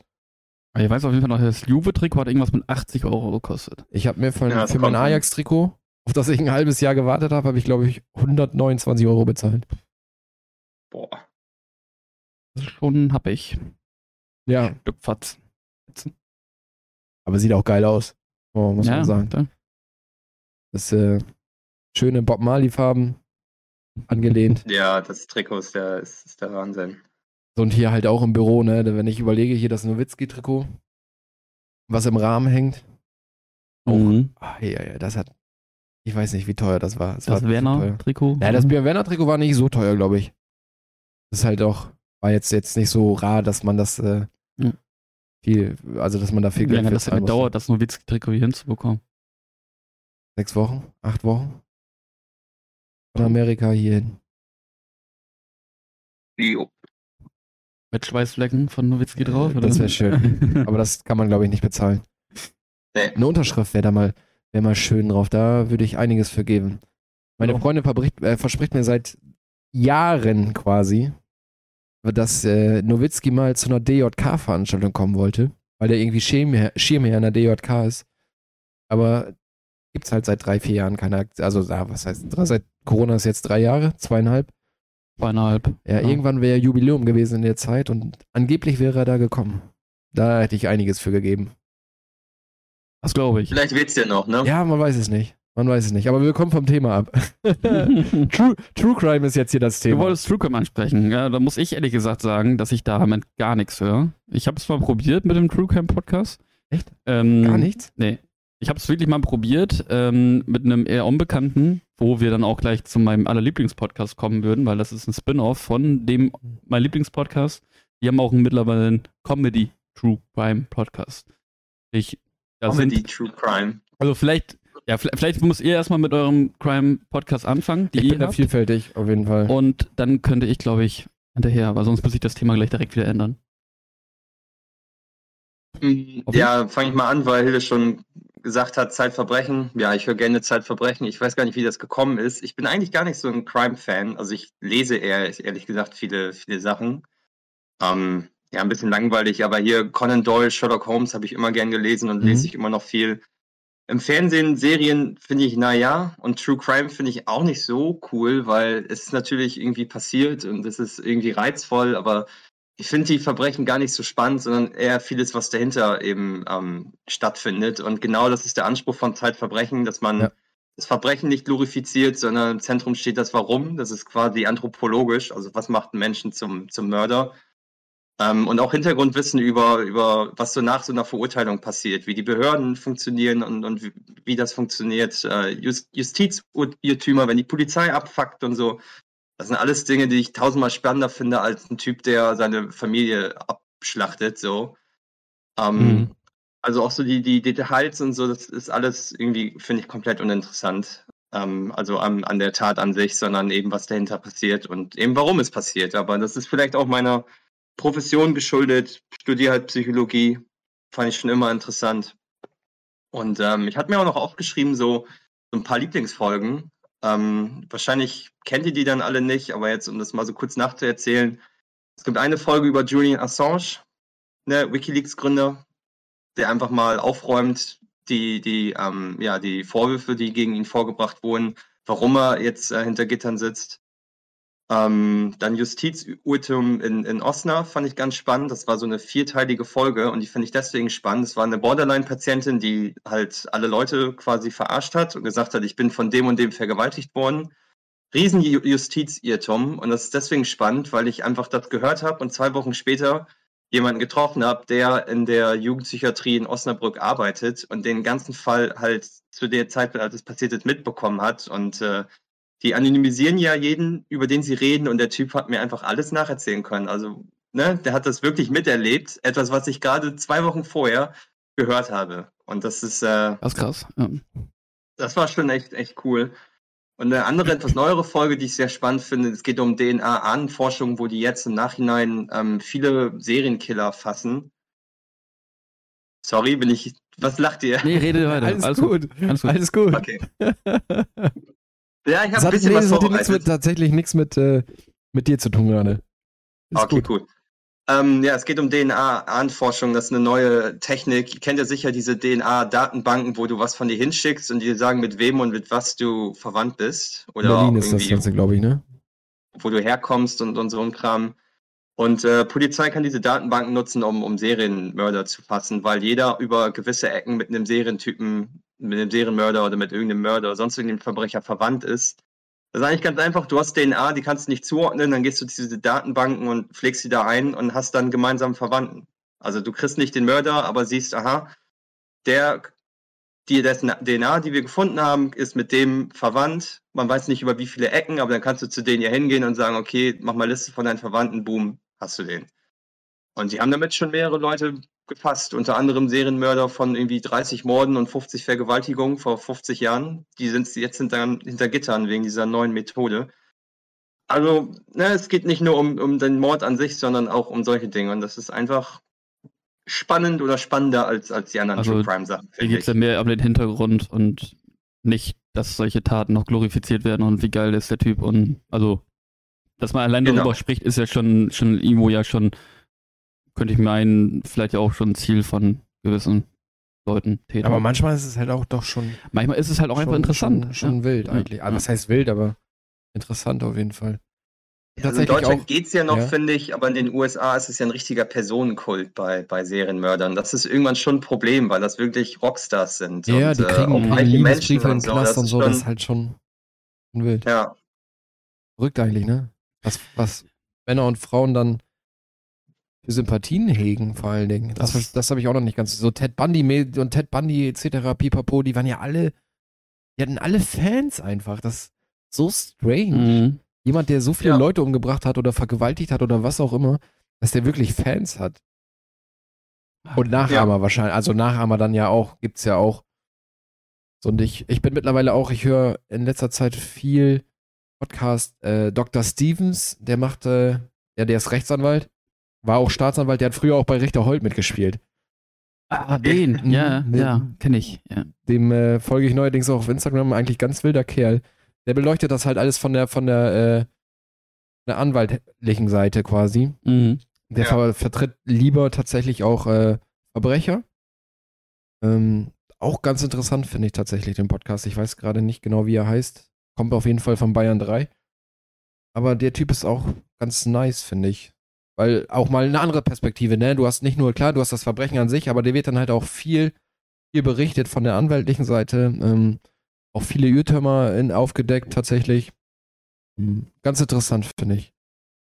Aber ich weiß auf jeden Fall noch, das Juve-Trikot hat irgendwas mit 80 Euro gekostet. Ich habe mir für, Ja, für mein. Ajax-Trikot, auf das ich ein halbes Jahr gewartet habe, habe ich glaube ich 129 Euro bezahlt. Boah. Das ist schon happig. Ja, Stückfatz. aber sieht auch geil aus, oh, muss ja, man sagen. da- Das äh, schöne Bob Marley-Farben angelehnt. Ja, das Trikot ist der, ist, ist der Wahnsinn. Und hier halt auch im Büro, ne? Wenn ich überlege, hier das Nowitzki-Trikot, was im Rahmen hängt. Oh, Mhm. ah, ja, ja, das hat. Ich weiß nicht, wie teuer das war. Es Das. Werner-Trikot. Ja, das Björn Werner Trikot war nicht so teuer, glaube ich. Das ist halt auch, war jetzt, jetzt nicht so rar, dass man das äh, Ja. viel, also dass man da viel Wie lange für das musste. gedauert, das Nowitzki-Trikot hier hinzubekommen? Sechs Wochen? Acht Wochen? Von Amerika hierhin. Jo. Mit Schweißflecken von Nowitzki drauf? Oder? Das wäre schön. Aber das kann man, glaube ich, nicht bezahlen. Nee. Eine Unterschrift wäre da mal, wäre mal schön drauf. Da würde ich einiges für geben. Meine Ja. Freundin verbricht, äh, verspricht mir seit Jahren quasi, dass äh, Nowitzki mal zu einer DJK-Veranstaltung kommen wollte, weil der irgendwie Schirmherr, Schirmherr in der DJK ist. Aber gibt's halt seit drei, vier Jahren keine Aktion. Also, ja, was heißt, seit Corona ist jetzt drei Jahre, zweieinhalb. Zweieinhalb. Ja, Ja. irgendwann wäre Jubiläum gewesen in der Zeit und angeblich wäre er da gekommen. Da hätte ich einiges für gegeben. Das glaube ich. Vielleicht wird's ja noch, ne? Ja, man weiß es nicht. Man weiß es nicht. Aber wir kommen vom Thema ab. [laughs] True, True Crime ist jetzt hier das Du Thema. wolltest True Crime ansprechen. Ja, da muss ich ehrlich gesagt sagen, dass ich damit gar nichts höre. Ich habe es mal probiert mit dem True Crime Podcast. Echt? Ähm, Gar nichts? Nee. Ich habe es wirklich mal probiert ähm, mit einem eher Unbekannten, wo wir dann auch gleich zu meinem allerlieblingspodcast kommen würden, weil das ist ein Spin-off von dem mein Lieblingspodcast. Die haben auch mittlerweile einen Comedy True Crime Podcast. Ich, Comedy sind, True Crime. also vielleicht, ja, vielleicht, vielleicht muss ihr erstmal mit eurem Crime Podcast anfangen, die Ich bin da habt. vielfältig, auf jeden Fall. Und dann könnte ich, glaube ich, hinterher, weil sonst muss ich das Thema gleich direkt wieder ändern. Okay. Ja, fange ich mal an, weil Hilde schon gesagt hat, Zeitverbrechen. Ja, ich höre gerne Zeitverbrechen. Ich weiß gar nicht, wie das gekommen ist. Ich bin eigentlich gar nicht so ein Crime-Fan. Also ich lese eher, ehrlich gesagt, viele, viele Sachen. Ähm, ja, ein bisschen langweilig, aber hier Conan Doyle, Sherlock Holmes habe ich immer gern gelesen und Mhm. lese ich immer noch viel. Im Fernsehen, Serien finde ich, naja, und True Crime finde ich auch nicht so cool, weil es ist natürlich irgendwie passiert und es ist irgendwie reizvoll, aber ich finde die Verbrechen gar nicht so spannend, sondern eher vieles, was dahinter eben ähm, stattfindet. Und genau das ist der Anspruch von Zeitverbrechen, dass man Ja. das Verbrechen nicht glorifiziert, sondern im Zentrum steht das Warum. Das ist quasi anthropologisch, also was macht einen Menschen zum, zum Mörder. Ähm, und auch Hintergrundwissen über, über, was so nach so einer Verurteilung passiert, wie die Behörden funktionieren und, und wie, wie das funktioniert. Äh, Just, Justizirrtümer, wenn die Polizei abfuckt und so. Das sind alles Dinge, die ich tausendmal spannender finde als ein Typ, der seine Familie abschlachtet. So. Ähm, Mhm. Also auch so die, die Details und so, das ist alles irgendwie, finde ich, komplett uninteressant. Ähm, also an, an der Tat an sich, sondern eben, was dahinter passiert und eben, warum es passiert. Aber das ist vielleicht auch meiner Profession geschuldet. Studiere halt Psychologie. Fand ich schon immer interessant. Und ähm, ich hatte mir auch noch aufgeschrieben, so, so ein paar Lieblingsfolgen. Ähm, wahrscheinlich kennt ihr die dann alle nicht, aber jetzt, um das mal so kurz nachzuerzählen. Es gibt eine Folge über Julian Assange, ne, Wikileaks-Gründer, der einfach mal aufräumt, die, die, ähm, ja, die Vorwürfe, die gegen ihn vorgebracht wurden, warum er jetzt äh, hinter Gittern sitzt. Ähm, dann Justizurtum in, in Osnabrück fand ich ganz spannend. Das war so eine vierteilige Folge und die finde ich deswegen spannend. Es war eine Borderline-Patientin, die halt alle Leute quasi verarscht hat und gesagt hat, ich bin von dem und dem vergewaltigt worden. Riesen Ju- Justizirrtum und das ist deswegen spannend, weil ich einfach das gehört habe und zwei Wochen später jemanden getroffen habe, der in der Jugendpsychiatrie in Osnabrück arbeitet und den ganzen Fall halt zu der Zeit, als es passiert ist, mitbekommen hat und äh, die anonymisieren ja jeden, über den sie reden und der Typ hat mir einfach alles nacherzählen können. Also, ne, der hat das wirklich miterlebt. Etwas, was ich gerade zwei Wochen vorher gehört habe. Und das ist, äh, Das ist krass. Ja. das war schon echt, echt cool. Und eine andere, etwas neuere Folge, die ich sehr spannend finde, es geht um DNA-Ahnenforschung, wo die jetzt im Nachhinein ähm, viele Serienkiller fassen. Sorry, bin ich. Was lacht ihr? Nee, rede weiter. Alles, Alles gut. Alles gut. Alles gut. Okay. [laughs] Ja, ich habe ein bisschen nee, was nichts vorbereitet. mit, tatsächlich nichts mit, äh, mit dir zu tun gerade. Ist Okay, gut. gut. Ähm, ja, es geht um DNA-Ahnenforschung. Das ist eine neue Technik. Ihr kennt ja sicher diese DNA-Datenbanken, wo du was von dir hinschickst und die sagen, mit wem und mit was du verwandt bist. Oder Berlin ist das Ganze, glaube ich, ne? wo du herkommst und, und so ein Kram. Und äh, Polizei kann diese Datenbanken nutzen, um, um Serienmörder zu fassen, weil jeder über gewisse Ecken mit einem Serientypen, mit einem Serienmörder oder mit irgendeinem Mörder oder sonst irgendeinem Verbrecher verwandt ist. Das ist eigentlich ganz einfach. Du hast DNA, die kannst du nicht zuordnen, dann gehst du zu diese Datenbanken und pflegst sie da ein und hast dann gemeinsam Verwandten. Also du kriegst nicht den Mörder, aber siehst, aha, der, die dessen DNA, die wir gefunden haben, ist mit dem verwandt. Man weiß nicht über wie viele Ecken, aber dann kannst du zu denen ja hingehen und sagen, okay, mach mal Liste von deinen Verwandten, boom, hast du den. Und sie haben damit schon mehrere Leute gefasst, unter anderem Serienmörder von irgendwie 30 Morden und 50 Vergewaltigungen vor 50 Jahren. Die sind jetzt hinter, hinter Gittern wegen dieser neuen Methode. Also, ne, es geht nicht nur um, um den Mord an sich, sondern auch um solche Dinge. Und das ist einfach spannend oder spannender als, als die anderen Also, True Crime Sachen. Hier geht es ja mehr um den Hintergrund und nicht, dass solche Taten noch glorifiziert werden und wie geil ist der Typ und also dass man allein Genau. darüber spricht, ist ja schon, schon irgendwo ja schon, könnte ich meinen, vielleicht ja auch schon ein Ziel von gewissen Leuten, Tätern. Aber manchmal ist es halt auch doch schon, Manchmal ist es halt auch einfach schon, interessant. Schon, schon ja. wild eigentlich. Also, was heißt wild, aber interessant auf jeden Fall. Also in Tatsächlich Deutschland auch. geht's ja noch, ja. finde ich, aber in den USA ist es ja ein richtiger Personenkult bei, bei Serienmördern. Das ist irgendwann schon ein Problem, weil das wirklich Rockstars sind. Ja, und, die äh, kriegen auch auch reiche Menschen und den so. Das und ist so, schon, das ist halt schon, schon wild. ja, Verrückt eigentlich, ne? Was, was Männer und Frauen dann für Sympathien hegen, vor allen Dingen. Das, Das- das habe ich auch noch nicht ganz. So Ted Bundy und Ted Bundy etc., pipapo, die waren ja alle, die hatten alle Fans einfach. Das ist so strange. Mhm. Jemand, der so viele Ja. Leute umgebracht hat oder vergewaltigt hat oder was auch immer, dass der wirklich Fans hat. Und Nachahmer wahrscheinlich. Also Nachahmer dann ja auch, gibt's ja auch. So, und ich, ich bin mittlerweile auch, ich höre in letzter Zeit viel Podcast. Äh, Dr. Stevens, der macht, äh, ja, der ist Rechtsanwalt, war auch Staatsanwalt, der hat früher auch bei Richter Holt mitgespielt. Ah, den, [laughs] ja, Mit- ja, kenne ich. Ja. Dem äh, folge ich neuerdings auch auf Instagram, eigentlich ganz wilder Kerl. Der beleuchtet das halt alles von der, von der, äh, der anwaltlichen Seite quasi. Mhm. Der Ja. ver vertritt lieber tatsächlich auch äh, Verbrecher. Ähm, auch ganz interessant finde ich tatsächlich den Podcast. Ich weiß gerade nicht genau, wie er heißt. Kommt auf jeden Fall von Bayern 3. Aber der Typ ist auch ganz nice, finde ich. Weil auch mal eine andere Perspektive, ne? Du hast nicht nur, klar, du hast das Verbrechen an sich, aber der wird dann halt auch viel, viel berichtet von der anwaltlichen Seite. Ähm, auch viele Irrtümer in, aufgedeckt tatsächlich. Mhm. Ganz interessant, finde ich.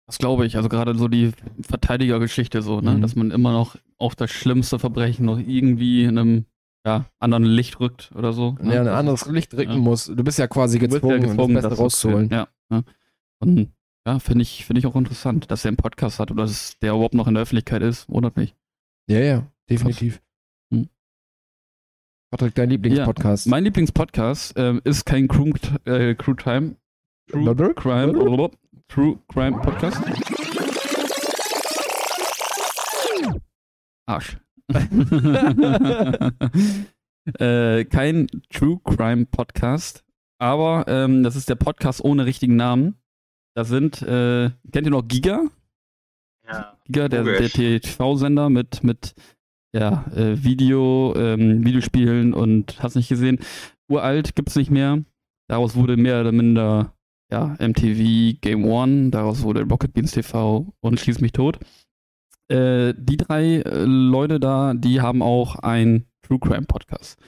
Das glaube ich. Also gerade so die Verteidigergeschichte so, ne? Mhm. Dass man immer noch auf das schlimmste Verbrechen noch irgendwie in einem ja, anderen Licht rückt oder so. ne? Ja, ein anderes Licht drücken ja. muss. Du bist ja quasi Du gezwungen, ja gezwungen, das Beste zu rauszuholen. Ja, ja. Und ja, finde ich, finde ich auch interessant, dass er einen Podcast hat oder dass der überhaupt noch in der Öffentlichkeit ist. Wundert mich. Ja, ja, definitiv. Hm. Patrick, dein Lieblingspodcast. Mein Lieblingspodcast ähm, ist kein Crew, äh, Crew Time. True? Crime. blablabla, True Crime Podcast. Arsch. [laughs] äh, kein True Crime Podcast, aber ähm, das ist der Podcast ohne richtigen Namen. Da sind, äh, kennt ihr noch Giga? ja. Giga, der, der. TV-Sender mit, mit ja, äh, Video, ähm, Videospielen und hast nicht gesehen. Uralt gibt's nicht mehr. Daraus wurde mehr oder minder ja, MTV, Game One, daraus wurde Rocket Beans TV und Schieß mich tot. Äh, die drei äh, Leute da, die haben auch einen True Crime Podcast.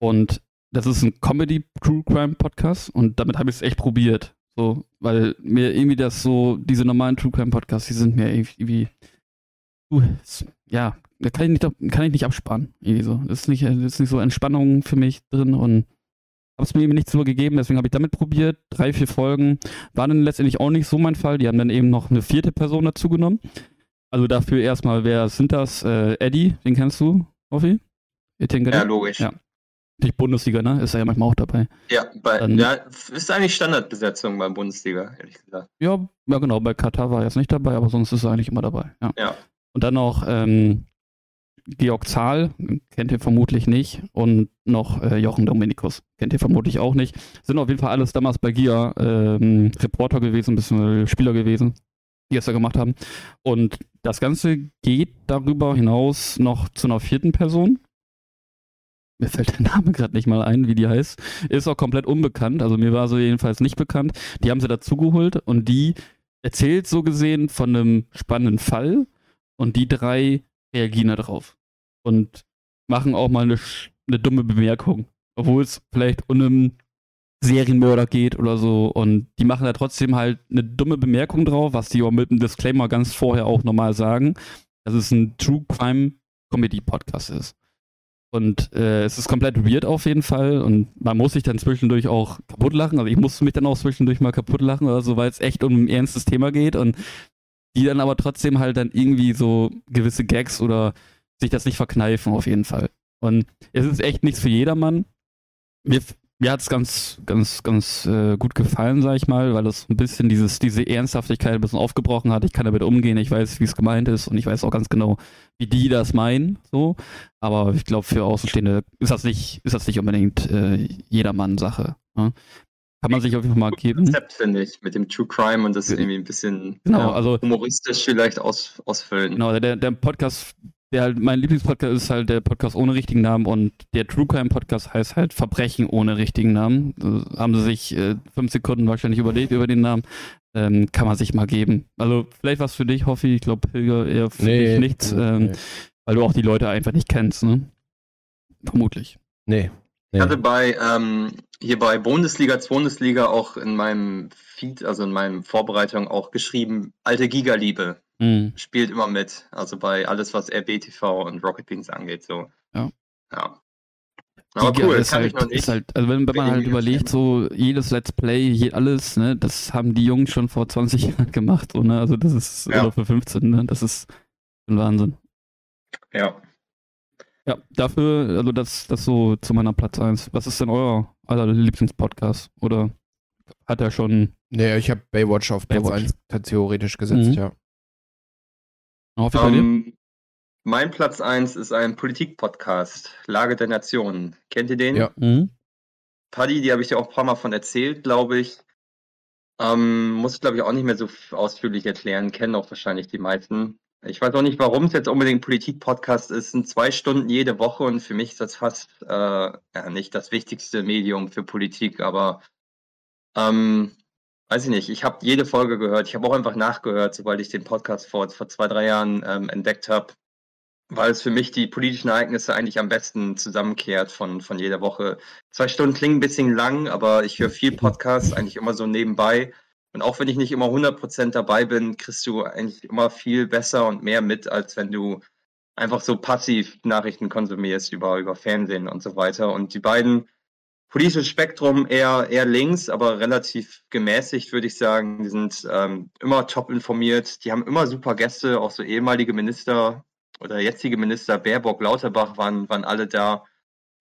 Und das ist ein Comedy True Crime Podcast und damit habe ich es echt probiert. So, weil mir irgendwie das so, diese normalen True Crime Podcasts, die sind mir irgendwie, uh, ja, da kann ich nicht, kann ich nicht absparen. Irgendwie so. Das ist nicht, das ist nicht so Entspannung für mich drin und habe es mir eben nicht so gegeben, deswegen habe ich damit probiert. Drei, vier Folgen waren dann letztendlich auch nicht so mein Fall. Die haben dann eben noch eine vierte Person dazu genommen. Also dafür erstmal, wer sind das? Äh, Eddie, den kennst du, Hoffi? Ja, logisch. Ja. Natürlich Bundesliga, ne? Ist er ja manchmal auch dabei. Ja, bei, Dann- ja, ist eigentlich Standardbesetzung beim Bundesliga, ehrlich gesagt. Ja, ja genau, bei Katar war er jetzt nicht dabei, aber sonst ist er eigentlich immer dabei. Ja. Ja. Und dann noch ähm, Georg Zahl, kennt ihr vermutlich nicht, und noch äh, Jochen Dominikus, kennt ihr vermutlich auch nicht. Sind auf jeden Fall alles damals bei GIA ähm, Reporter gewesen, bzw. Spieler gewesen, die es da gemacht haben. Und das Ganze geht darüber hinaus noch zu einer vierten Person. Mir fällt der Name gerade nicht mal ein, wie die heißt. Ist auch komplett unbekannt, also mir war so jedenfalls nicht bekannt. Die haben sie dazugeholt und die erzählt so gesehen von einem spannenden Fall und die drei reagieren da drauf und machen auch mal eine, eine dumme Bemerkung, obwohl es vielleicht um einen Serienmörder geht oder so und die machen da trotzdem halt eine dumme Bemerkung drauf, was die auch mit einem Disclaimer ganz vorher auch normal sagen, dass es ein True Crime Comedy Podcast ist. Und äh, es ist komplett weird auf jeden Fall und man muss sich dann zwischendurch auch kaputt lachen. Also ich musste mich dann auch zwischendurch mal kaputt lachen oder so, weil es echt um ein ernstes Thema geht und die dann aber trotzdem halt dann irgendwie so gewisse Gags oder sich das nicht verkneifen auf jeden Fall. Und es ist echt nichts für jedermann. Mir, mir hat es ganz, ganz, ganz äh, gut gefallen, sag ich mal, weil es ein bisschen dieses, diese Ernsthaftigkeit ein bisschen aufgebrochen hat. Ich kann damit umgehen, ich weiß, wie es gemeint ist und ich weiß auch ganz genau, wie die das meinen. So. Aber ich glaube, für Außenstehende ist das nicht, ist das nicht unbedingt äh, jedermann Sache. Ne? Kann man sich auf jeden Fall mal geben. Konzept, finde ich, mit dem True Crime und das Ge- irgendwie ein bisschen Genau, ja, also- humoristisch vielleicht aus, ausfüllen. Genau, der, der Podcast, der halt, mein Lieblingspodcast ist halt der Podcast ohne richtigen Namen und der True Crime Podcast heißt halt Verbrechen ohne richtigen Namen. Da haben sie sich äh, fünf Sekunden wahrscheinlich überlegt über den Namen. Ähm, kann man sich mal geben. Also vielleicht was für dich, Hoffi. Ich glaube, Pilger eher für dich nichts, ähm, nee. weil du auch die Leute einfach nicht kennst, ne? Vermutlich. nee. Ich hatte bei ähm, hier bei Bundesliga, Bundesliga auch in meinem Feed, also in meinem Vorbereitung auch geschrieben, alte Gigaliebe Hm. spielt immer mit. Also bei alles, was RBTV und Rocket Beans angeht, so. Ja. Ja. Aber Giga cool, ist kann halt, ich noch nicht. Ist halt, also wenn, wenn man halt überlegt, so jedes Let's Play, je, alles, ne, das haben die Jungs schon vor 20 [laughs] Jahren gemacht, so, ne? Also das ist, Ja. oder für 15, ne? Das ist ein Wahnsinn. Ja. Ja, dafür, also das, das so zu meiner Platz 1. Was ist denn euer aller Lieblingspodcast? Oder hat er schon Nee, ich habe Baywatch auf Platz Baywatch. 1 theoretisch gesetzt, Mhm. ja. Hoffi bei dir? Ähm, mein Platz 1 ist ein Politik-Podcast, Lage der Nation. Kennt ihr den? Ja. Mhm. Paddy, die habe ich dir auch ein paar Mal von erzählt, glaube ich. Ähm, muss ich, glaube ich, auch nicht mehr so ausführlich erklären. Kennen auch wahrscheinlich die meisten. Ich weiß auch nicht, warum es jetzt unbedingt Politik-Podcast ist. Es sind zwei Stunden jede Woche und für mich ist das fast äh, ja, nicht das wichtigste Medium für Politik, aber ähm, weiß ich nicht. Ich habe jede Folge gehört. Ich habe auch einfach nachgehört, sobald ich den Podcast vor, vor zwei, drei Jahren ähm, entdeckt habe, weil es für mich die politischen Ereignisse eigentlich am besten zusammenkehrt von, von jeder Woche. Zwei Stunden klingen ein bisschen lang, aber ich höre viel Podcasts eigentlich immer so nebenbei. Und auch wenn ich nicht immer 100% dabei bin, kriegst du eigentlich immer viel besser und mehr mit, als wenn du einfach so passiv Nachrichten konsumierst über, über Fernsehen und so weiter. Und die beiden politisches Spektrum eher, eher links, aber relativ gemäßigt, würde ich sagen. Die sind ähm, immer top informiert. Die haben immer super Gäste, auch so ehemalige Minister oder jetzige Minister Baerbock, Lauterbach waren, waren alle da.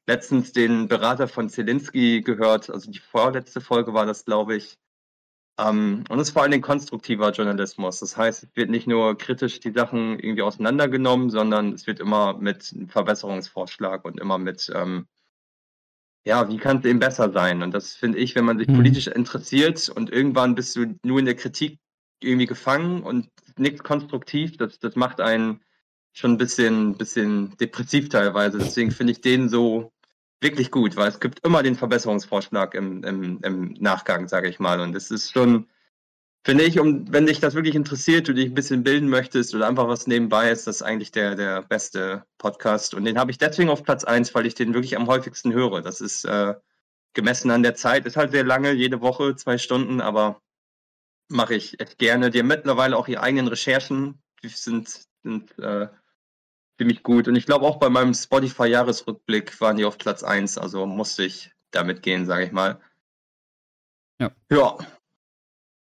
Letztens den Berater von Zelensky gehört, also die vorletzte Folge war das, glaube ich. Ähm, und es ist vor Dingen konstruktiver Journalismus. Das heißt, es wird nicht nur kritisch die Sachen irgendwie auseinandergenommen, sondern es wird immer mit einem Verbesserungsvorschlag und immer mit, ähm, ja, wie kann es eben besser sein? Und das finde ich, wenn man sich Mhm. politisch interessiert und irgendwann bist du nur in der Kritik irgendwie gefangen und nichts konstruktiv, das, das macht einen schon ein bisschen, bisschen depressiv teilweise. Deswegen finde ich den so wirklich gut, weil es gibt immer den Verbesserungsvorschlag im, im, im Nachgang, sage ich mal. Und es ist schon, finde ich, um, wenn dich das wirklich interessiert, du dich ein bisschen bilden möchtest oder einfach was nebenbei ist, das ist eigentlich der, der beste Podcast. Und den habe ich deswegen auf Platz 1, weil ich den wirklich am häufigsten höre. Das ist äh, gemessen an der Zeit, ist halt sehr lange, jede Woche, zwei Stunden, aber mache ich echt gerne. Die haben mittlerweile auch ihre eigenen Recherchen, die sind, sind äh, ziemlich gut. Und ich glaube auch bei meinem Spotify-Jahresrückblick waren die auf Platz 1, also musste ich damit gehen, sage ich mal. Ja. Ja.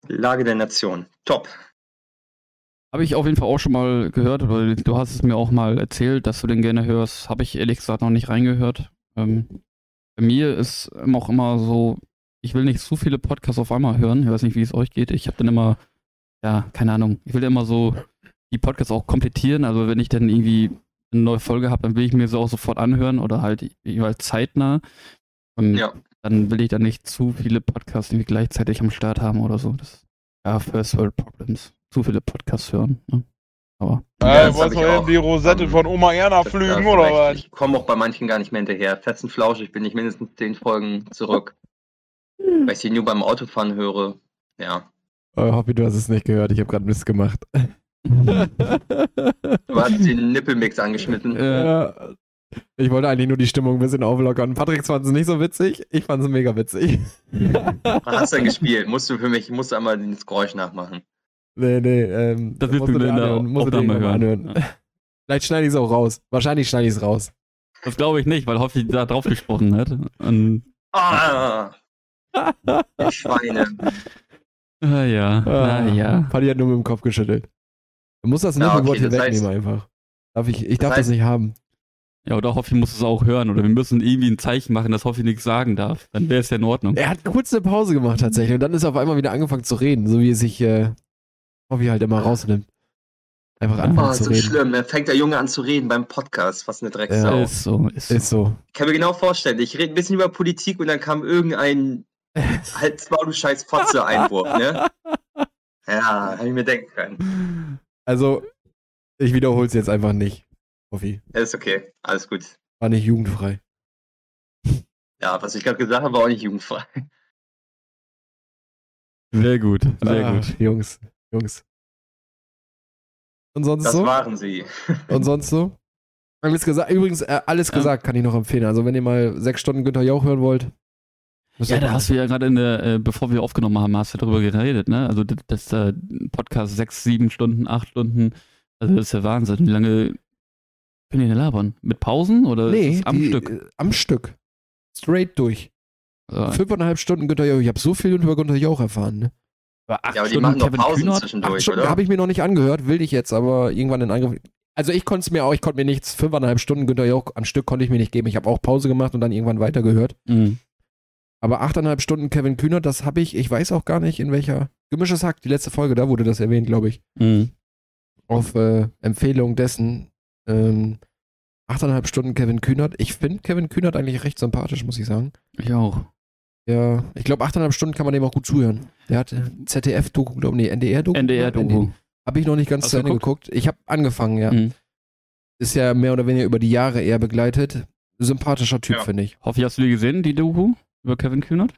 Lage der Nation. Top. Habe ich auf jeden Fall auch schon mal gehört, oder du hast es mir auch mal erzählt, dass du den gerne hörst. Habe ich ehrlich gesagt noch nicht reingehört. Ähm, bei mir ist auch immer so, ich will nicht zu viele Podcasts auf einmal hören. Ich weiß nicht, wie es euch geht. Ich habe dann immer, ja, keine Ahnung. Ich will dann immer so die Podcasts auch komplettieren. Also wenn ich dann irgendwie eine neue Folge habe, dann will ich mir so auch sofort anhören oder halt jeweils zeitnah. Und Ja. Dann will ich dann nicht zu viele Podcasts irgendwie gleichzeitig am Start haben oder so. Das, ja, First World Problems. Zu viele Podcasts hören. Ne? Aber Ja, Äh, wolltest ich du die Rosette Ähm, von Oma Erna flügen oder was? Ich komme auch bei manchen gar nicht mehr hinterher. Fest und flauschig bin ich mindestens zehn Folgen zurück. Weil ich sie nur beim Autofahren höre. Ja. Oh, Hobby, du hast es nicht gehört. Ich habe gerade Mist gemacht. Du hast den Nippelmix angeschnitten. Ja. Ich wollte eigentlich nur die Stimmung ein bisschen auflockern. Patrick fand es nicht so witzig. Ich fand es mega witzig. Was hast du denn gespielt? Musst du für mich, musst du einmal das Geräusch nachmachen. nee, nee. Ähm, Das musst du dir anhören, musst du mal hören. anhören. Vielleicht schneide ich es auch raus. Wahrscheinlich schneide ich es raus. das glaube ich nicht, weil Hoffi da drauf gesprochen hat. Und, Ah! Die Schweine. ah, ja, Ah, na ja. Paddy hat nur mit dem Kopf geschüttelt. Du musst das Ja, Nippelwort okay, hier das heißt- wegnehmen einfach. Darf ich, ich Das darf das heißt- nicht haben. Ja, oder Hoffi muss es auch hören. Oder wir müssen irgendwie ein Zeichen machen, dass Hoffi nichts sagen darf. Dann wäre es ja in Ordnung. Er hat kurz eine Pause gemacht tatsächlich und dann ist er auf einmal wieder angefangen zu reden, so wie er sich äh, Hobby halt immer rausnimmt. Einfach Ja. anfangen Oh, zu so reden. schlimm. Dann fängt der Junge an zu reden beim Podcast. Was eine Drecksau. Ja. Ist so, ist so. Ist so. Ich kann mir genau vorstellen, ich rede ein bisschen über Politik und dann kam irgendein [laughs] Halt's Maul, du scheiß Fotze, Einwurf, ne? [laughs] Ja, hab ich mir denken können. Also, ich wiederhole es jetzt einfach nicht. Hoffi, Ja, ist okay, alles gut. war nicht jugendfrei. Ja, was ich gerade gesagt habe, war auch nicht jugendfrei. Sehr gut, sehr Ah, gut. Jungs, Jungs. Und sonst Das so? waren sie. [laughs] Und sonst so? Alles gesagt. Übrigens, äh, alles Ja. gesagt kann ich noch empfehlen. Also, wenn ihr mal sechs Stunden Günther Jauch hören wollt. müsst ihr Ja, da hast du ja gerade in der, äh, bevor wir aufgenommen haben, hast du darüber geredet, ne? Also das, das äh, Podcast sechs, sieben Stunden, acht Stunden, also das ist ja Wahnsinn. Wie lange können die denn labern? Mit Pausen oder ist Nee, es am die, Stück? äh, am Stück. Straight durch. Also, Fünfeinhalb Stunden Günther Jauch. Ich habe so viel über Günther Jauch erfahren. Ne? acht Ja, aber die Stunden machen doch Kevin Pausen Kühnert? Zwischendurch, oder? habe ich mir noch nicht angehört, will ich jetzt, aber irgendwann in Angriff. Also ich konnte es mir auch, ich konnte mir nichts, fünfeinhalb Stunden Günther Jauch am Stück konnte ich mir nicht geben. Ich habe auch Pause gemacht und dann irgendwann weitergehört. Mhm. Aber achteinhalb Stunden Kevin Kühnert, das habe ich, ich weiß auch gar nicht in welcher. Gemischtes Hack, die letzte Folge, da wurde das erwähnt, glaube ich. Mhm. Auf äh, Empfehlung dessen. Ähm, achteinhalb Stunden Kevin Kühnert. Ich finde Kevin Kühnert eigentlich recht sympathisch, muss ich sagen. Ich auch. Ja, ich glaube, achteinhalb Stunden kann man dem auch gut zuhören. Der hat ZDF-Doku, glaube ich, nee, NDR-Doku. NDR-Doku. Habe ich noch nicht ganz Hast zu Ende geguckt. Ich habe angefangen, ja. Mhm. Ist ja mehr oder weniger über die Jahre eher begleitet. Sympathischer Typ, Ja. finde ich. Hoffe, hast du die gesehen, die Doku über Kevin Kühnert?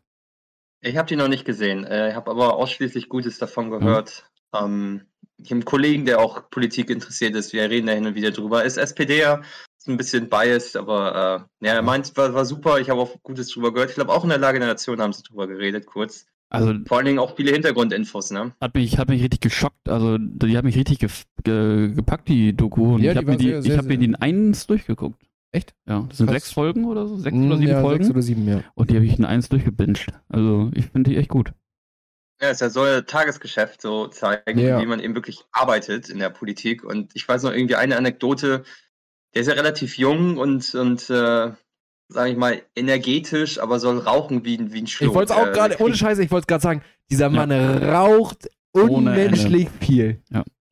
Ich habe die noch nicht gesehen. Äh, Ich habe aber ausschließlich Gutes davon gehört. Ähm, ich habe einen Kollegen, der auch Politik interessiert ist. Wir reden da hin und wieder drüber. Ist SPDer, ist ein bisschen biased, aber äh, ja, er meint, war, war super. Ich habe auch Gutes drüber gehört. Ich glaube, auch in der Lage der Nation haben sie drüber geredet, kurz. Also Vor allen Dingen auch viele Hintergrundinfos, ne? hat mich, hat mich richtig geschockt. Also die hat mich richtig gef ge gepackt, die Doku. Und Ja, ich habe mir die, sehr, ich sehr, hab mir sehr- die in eins durchgeguckt. Echt? Ja, das sind Krass. sechs Folgen oder so, sechs Mm, oder sieben ja, Folgen. Sechs oder sieben, ja. Und die habe ich in eins durchgebinged. Also ich finde die echt gut. Ja, es soll Tagesgeschäft so zeigen, Ja. wie man eben wirklich arbeitet in der Politik. Und ich weiß noch irgendwie eine Anekdote, der ist ja relativ jung und, und äh, sage ich mal, energetisch, aber soll rauchen wie, ein- wie ein Schlot. Ich wollte es auch Äh, gerade, ohne Scheiße, ich wollte es gerade sagen, dieser Mann raucht Ohne unmenschlich viel.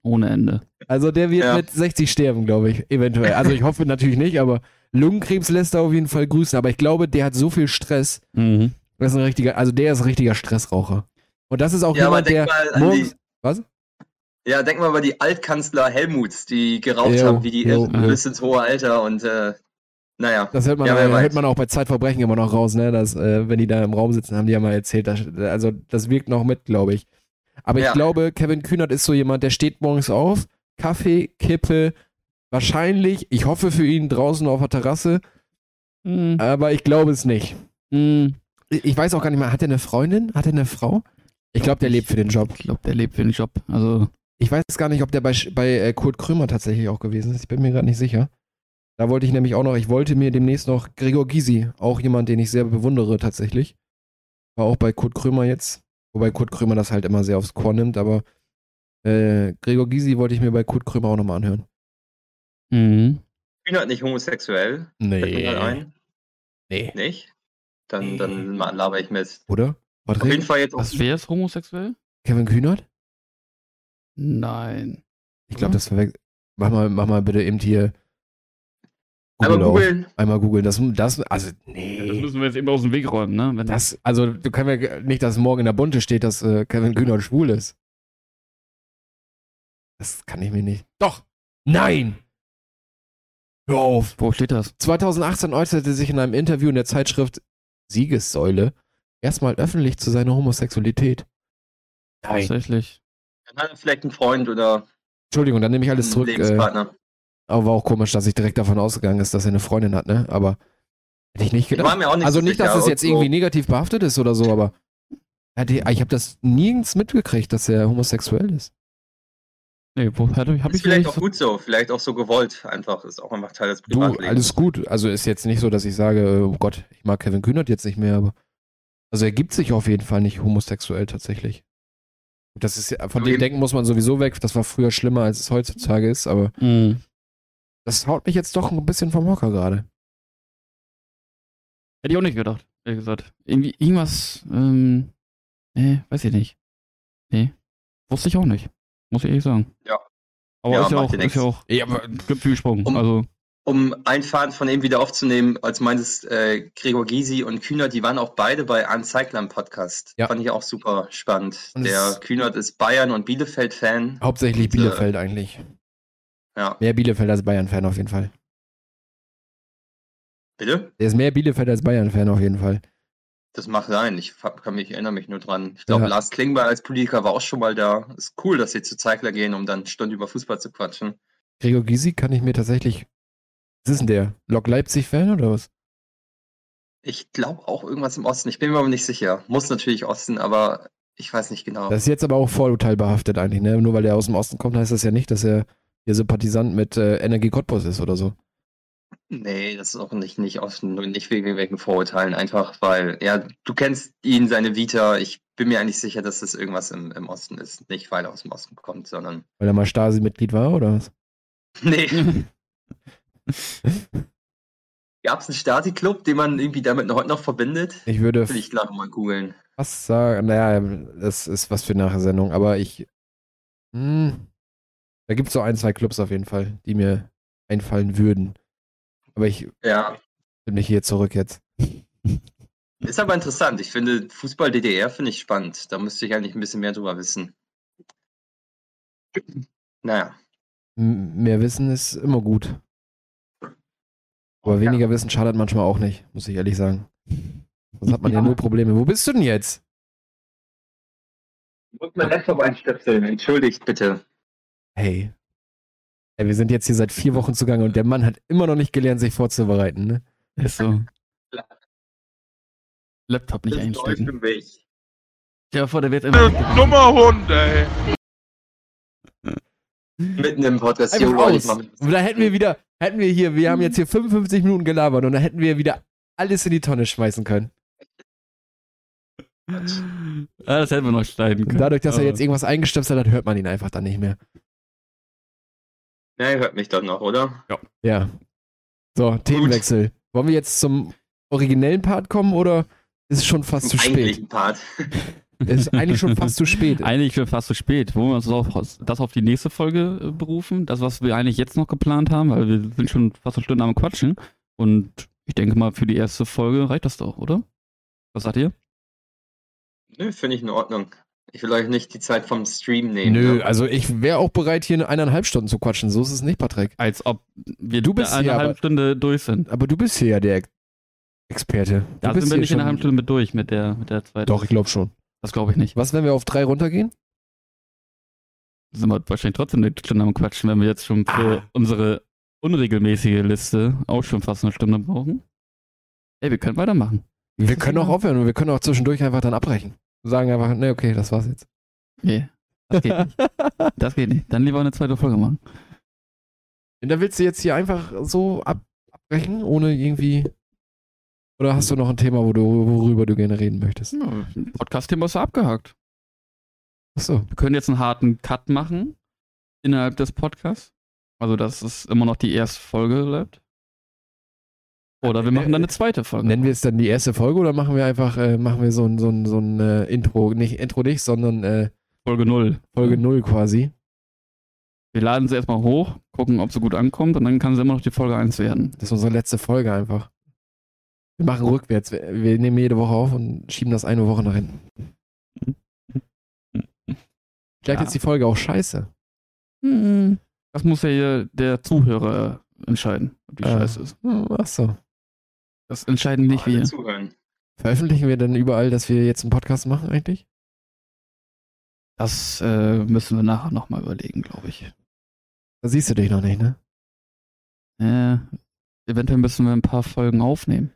Ohne Ende. Also der wird Ja. mit 60 sterben, glaube ich, eventuell. Also ich hoffe natürlich nicht, aber Lungenkrebs lässt er auf jeden Fall grüßen. Aber ich glaube, der hat so viel Stress. Mhm. Das ist ein richtiger, also der ist ein richtiger Stressraucher. Und das ist auch Ja, aber jemand, der denk mal an morgens. die, Was? ja, denk mal über die Altkanzler Helmuts, die geraucht Jo, haben, wie die jo, Irren bis ins hohe Alter und äh, naja. Das hört man, Ja, äh, weiß. hört man auch bei Zeitverbrechen immer noch raus, ne? Dass, äh, wenn die da im Raum sitzen, haben die ja mal erzählt. Das, also das wirkt noch mit, glaube ich. Aber ich Ja. glaube, Kevin Kühnert ist so jemand, der steht morgens auf, Kaffee, Kippe, wahrscheinlich, ich hoffe für ihn draußen auf der Terrasse, Mhm. aber ich glaube es nicht. Mhm. Ich ich weiß auch gar nicht mehr, hat er eine Freundin? Hat er eine Frau? Ich glaube, der lebt für den Job. Ich glaube, der lebt für den Job. Also Ich weiß gar nicht, ob der bei, bei äh, Kurt Krömer tatsächlich auch gewesen ist. Ich bin mir gerade nicht sicher. Da wollte ich nämlich auch noch, ich wollte mir demnächst noch Gregor Gysi, auch jemand, den ich sehr bewundere tatsächlich. War auch bei Kurt Krömer jetzt. Wobei Kurt Krömer das halt immer sehr aufs Korn nimmt, aber äh, Gregor Gysi wollte ich mir bei Kurt Krömer auch nochmal anhören. mhm. Kühnert nicht homosexuell, fällt mir gerade ein. Nee. Nicht? Dann, dann laber ich Mist. Oder? Auf jeden? Fall jetzt auch Was wäre es homosexuell? Kevin Kühnert? Nein. Ich glaube, das verwechselt. Mach mal, mach mal bitte eben hier. einmal Google auf. googeln. Einmal googeln. Das, das, also, Das nee. müssen wir jetzt eben aus dem Weg räumen, ne? Wenn Das, also, du kannst mir nicht, dass morgen in der Bunte steht, dass äh, Kevin Kühnert schwul ist. Das kann ich mir nicht. Doch! Nein! Hör auf! Wo steht das? 2018 äußerte sich in einem Interview in der Zeitschrift Siegessäule erstmal öffentlich zu seiner Homosexualität. Nein. Tatsächlich. Dann hat er vielleicht einen Freund oder Entschuldigung, dann nehme ich alles zurück. Äh, Lebenspartner. aber war auch komisch, dass ich direkt davon ausgegangen ist, dass er eine Freundin hat, ne? Aber hätte ich nicht Ich war gedacht. mir auch nicht Also so nicht, dass es jetzt so- irgendwie negativ behaftet ist oder so, aber ich habe das nirgends mitgekriegt, dass er homosexuell ist. Nee, wo habe hab Ist ich vielleicht nicht auch so- gut so, vielleicht auch so gewollt. Einfach ist auch einfach Teil des Du, Privatlebens. alles gut. Also ist jetzt nicht so, dass ich sage, oh Gott, ich mag Kevin Kühnert jetzt nicht mehr, aber also er gibt sich auf jeden Fall nicht homosexuell tatsächlich. Das ist ja, von dem Denken muss man sowieso weg. Das war früher schlimmer, als es heutzutage ist, aber Mhm. das haut mich jetzt doch ein bisschen vom Hocker gerade. Hätte ich auch nicht gedacht, ehrlich gesagt. Irgendwie, irgendwas, ähm, nee, weiß ich nicht. Nee, wusste ich auch nicht. Muss ich ehrlich sagen. Ja. Aber Ja, ist ja auch, ist ja auch Ja, aber Gipfelgesprungen. Um- Also, um ein Faden von eben wieder aufzunehmen, als meintest, äh, Gregor Gysi und Kühnert, die waren auch beide bei Uncycler Podcast. Ja. Fand ich auch super spannend. Und Der Kühnert ist Bayern- und Bielefeld-Fan. Hauptsächlich Und, äh, Bielefeld eigentlich. Ja, Mehr Bielefeld als Bayern-Fan auf jeden Fall. bitte? Der ist mehr Bielefeld als Bayern-Fan auf jeden Fall. Das mag sein. Ich kann mich, erinnere mich nur dran. Ich glaube, Ja. Lars Klingbeil als Politiker war auch schon mal da. Ist cool, dass sie zu Zeigler gehen, um dann Stunden über Fußball zu quatschen. Gregor Gysi kann ich mir tatsächlich. Was ist denn der? Lok Leipzig-Fan oder was? Ich glaube auch irgendwas im Osten. Ich bin mir aber nicht sicher. Muss natürlich Osten, aber ich weiß nicht genau. Das ist jetzt aber auch vorurteilbehaftet eigentlich, ne? Nur weil er aus dem Osten kommt, heißt das ja nicht, dass er hier Sympathisant mit äh, Energie Cottbus ist oder so. Nee, das ist auch nicht, nicht Osten, nicht wegen irgendwelchen Vorurteilen, einfach weil, ja, du kennst ihn, seine Vita. Ich bin mir eigentlich sicher, dass das irgendwas im, im Osten ist. Nicht, weil er aus dem Osten kommt, sondern. Weil er mal Stasi-Mitglied war oder was? [laughs] Nee. [laughs] Gab es einen Stasi-Club, den man irgendwie damit noch, heute noch verbindet? Ich würde Will ich gleich mal googeln. fast sagen, naja, das ist was für eine Sendung, aber ich. Hm, da gibt es so ein, zwei Clubs auf jeden Fall, die mir einfallen würden. Aber ich Ja. bin mich hier zurück jetzt. Ist aber interessant. Ich finde, Fußball DDR finde ich spannend. Da müsste ich eigentlich ein bisschen mehr drüber wissen. Naja. M mehr Wissen ist immer gut. Aber weniger Wissen schadet manchmal auch nicht, muss ich ehrlich sagen. Sonst hat man ja, Ja. nur Probleme. Wo bist du denn jetzt? Ich muss mein Laptop einstöpseln. Entschuldigt bitte. Hey. Ey, wir sind jetzt hier seit vier Wochen zugange und der Mann hat immer noch nicht gelernt, sich vorzubereiten, ne? Ist so. Laptop nicht einstecken. mich. Ja, vor, der wird immer. Dummer Hund, ey. Mitten im Podcast. Leute, aus. Und da hätten wir wieder, hätten wir hier, wir haben jetzt hier 55 Minuten gelabert und da hätten wir wieder alles in die Tonne schmeißen können. Ah, das hätten wir noch schneiden Und können. dadurch, dass er jetzt irgendwas eingestöpselt hat, hört man ihn einfach dann nicht mehr. Ja, ihr hört mich doch noch, oder? Ja. So, Themenwechsel. Wollen wir jetzt zum originellen Part kommen oder ist es schon fast zu Zum spät? eigentlichen Part. [laughs] Ist eigentlich schon fast zu spät. [laughs] Eigentlich schon fast zu spät. Wollen wir uns auf, das auf die nächste Folge äh, berufen? Das, was wir eigentlich jetzt noch geplant haben, weil wir sind schon fast eine Stunde am Quatschen. Und ich denke mal, für die erste Folge reicht das doch, oder? Was sagt ihr? Nö, finde ich in Ordnung. Ich will euch nicht die Zeit vom Stream nehmen. Nö, ne? also ich wäre auch bereit, hier eineinhalb Stunden zu quatschen. So ist es nicht, Patrick. Als ob wir Du bist eine hier, halbe aber- Stunde durch sind. Aber du bist hier ja der Ex- Experte. Du Da bist sind wir nicht in einer halben Stunde mit durch mit der, mit der zweiten. Doch, ich glaube schon. Das glaube ich nicht. Was, wenn wir auf drei runtergehen? Sind wir wahrscheinlich trotzdem eine Stunde am Quatschen, wenn wir jetzt schon für Ah. unsere unregelmäßige Liste auch schon fast eine Stunde brauchen. Ey, wir können weitermachen. Wir können auch aufhören und wir können auch zwischendurch einfach dann abbrechen. Sagen einfach, ne, okay, das war's jetzt. Nee, das geht nicht. [laughs] Das geht nicht. Dann lieber eine zweite Folge machen. Und da willst du jetzt hier einfach so ab abbrechen, ohne irgendwie. Oder hast du noch ein Thema, wo du, worüber du gerne reden möchtest? Ja, Podcast-Thema ist abgehakt. Achso. Wir können jetzt einen harten Cut machen innerhalb des Podcasts. Also, dass es immer noch die erste Folge bleibt. Oder wir machen dann eine zweite Folge. Nennen wir es dann die erste Folge oder machen wir einfach, äh, machen wir so ein, so ein, so ein äh, Intro, nicht Intro nicht, sondern äh, Folge 0. Folge 0 quasi. Wir laden sie erstmal hoch, gucken, ob sie gut ankommt und dann kann sie immer noch die Folge 1 werden. Das ist unsere letzte Folge einfach. Wir machen rückwärts. Wir, nehmen jede Woche auf und schieben das eine Woche nach hinten. Vielleicht Ja. ist die Folge auch scheiße. Das muss ja hier der Zuhörer entscheiden, ob die Ah. scheiße ist. Achso. Das entscheiden nicht Alle wir. zuhören. Veröffentlichen wir denn überall, dass wir jetzt einen Podcast machen eigentlich? Das äh, müssen wir nachher nochmal überlegen, glaube ich. Da siehst du dich noch nicht, ne? Äh, eventuell müssen wir ein paar Folgen aufnehmen.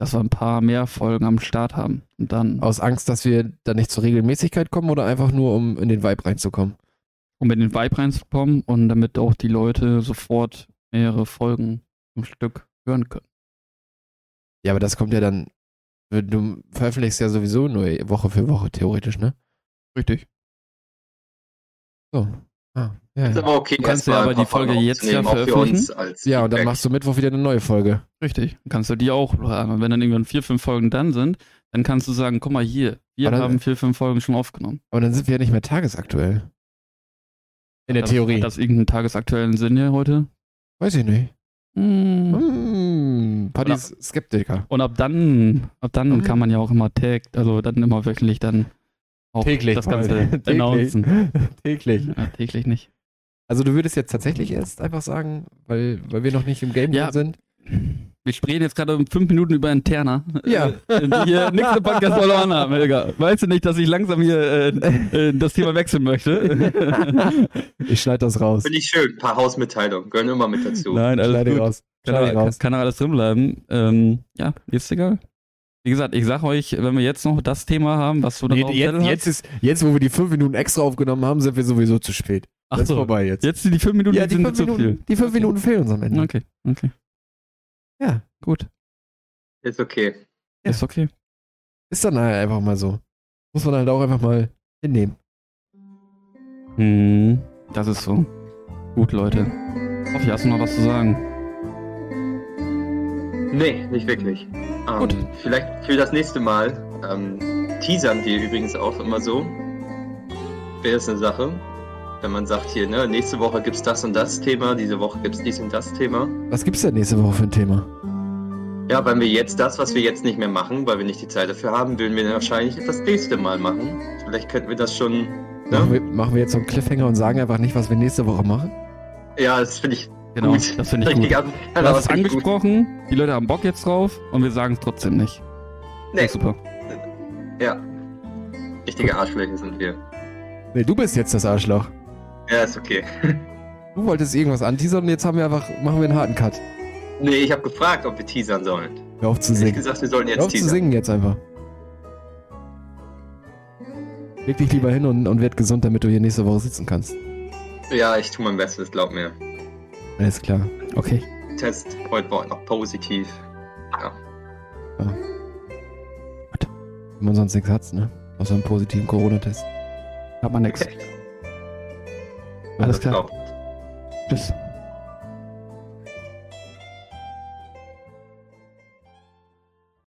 Dass wir ein paar mehr Folgen am Start haben. Und dann, Aus Angst, dass wir da nicht zur Regelmäßigkeit kommen oder einfach nur, um in den Vibe reinzukommen? um in den Vibe reinzukommen und damit auch die Leute sofort mehrere Folgen am Stück hören können. Ja, aber das kommt ja dann. Du veröffentlichst ja sowieso nur Woche für Woche, theoretisch, ne? Richtig. So. Ah, ja, Ist ja. aber okay, Du kannst ja aber die Folge jetzt ja veröffentlichen. ja, und dann machst du Mittwoch wieder eine neue Folge. Richtig. Dann kannst du die auch hören. Und wenn dann irgendwann vier, fünf Folgen dann sind, dann kannst du sagen, guck mal hier, wir dann- haben vier, fünf Folgen schon aufgenommen. Aber dann sind wir ja nicht mehr tagesaktuell. In der Hat das- Theorie. Hat das irgendeinen tagesaktuellen Sinn hier heute? Weiß ich nicht. Hm. Hm, Paddy Oder- ist Skeptiker. Und ab dann, ab dann Mhm. kann man ja auch immer tag, also dann immer wöchentlich dann auch das Ganze [laughs] täglich. announcen. [laughs] täglich. Ja, täglich nicht. Also du würdest jetzt tatsächlich erst einfach sagen, weil, weil wir noch nicht im Game Ja. sind. Wir sprechen jetzt gerade um fünf Minuten über Interna. Ja. Äh, die hier nächste Podcast verloren haben, Helga. Weißt du nicht, dass ich langsam hier äh, äh, das Thema wechseln möchte? [laughs] Ich schneide das raus. Finde ich schön. Ein paar Hausmitteilungen gehören immer mit dazu. Nein, alles Schneide gut. raus. Kann, Schneide kann, raus. kann alles drin bleiben. Ähm, ja, ist egal. Wie gesagt, ich sag euch, wenn wir jetzt noch das Thema haben, was du noch Nee, dem jetzt, jetzt, ist, jetzt, wo wir die fünf Minuten extra aufgenommen haben, sind wir sowieso zu spät. Ach das ist so, vorbei jetzt. jetzt sind die fünf Minuten ja, die sind fünf, zu Minuten, viel. die fünf Minuten fehlen uns am Ende. Okay, okay. Ja, Gut, Ist okay. Ja. ist okay. ist dann halt einfach mal so. Muss man halt auch einfach mal hinnehmen. Hm, das ist so. Gut, Leute. Hoffi, hast du noch was zu sagen? Nee, nicht wirklich. Ähm, Gut. Vielleicht für das nächste Mal ähm, teasern wir übrigens auch immer so. Wäre das eine Sache. Wenn man sagt hier, ne, nächste Woche gibt's das und das Thema, diese Woche gibt's dies und das Thema. Was gibt's denn nächste Woche für ein Thema? Ja, wenn wir jetzt das, was wir jetzt nicht mehr machen, weil wir nicht die Zeit dafür haben, würden wir dann wahrscheinlich das nächste Mal machen. Vielleicht könnten wir das schon. Machen, Ne? wir, machen wir jetzt so einen Cliffhanger und sagen einfach nicht, was wir nächste Woche machen? Ja, das finde ich Genau, gut. das finde ich gut. [laughs] Richtig Du hast das es ich gut. angesprochen, die Leute haben Bock jetzt drauf und wir sagen es trotzdem nicht. Nee, Super. ja. Richtige Arschlöcher sind wir. Nee, du bist jetzt das Arschloch. Ja, ist okay. [laughs] Du wolltest irgendwas anteasern und jetzt haben wir einfach, machen wir einen harten Cut. Nee, ich habe gefragt, ob wir teasern sollen. Hör auf zu Ich singen. gesagt, wir sollten Hör jetzt auf zu teasern. singen jetzt einfach. Leg dich lieber hin und, und werd gesund, damit du hier nächste Woche sitzen kannst. Ja, ich tue mein Bestes, glaub mir. Alles klar. Okay. Test heute war noch positiv. Ja. Wenn man sonst nichts hat, ne? Außer einen positiven Corona-Test. Hat man nix. [laughs] Alles klar. Tschüss.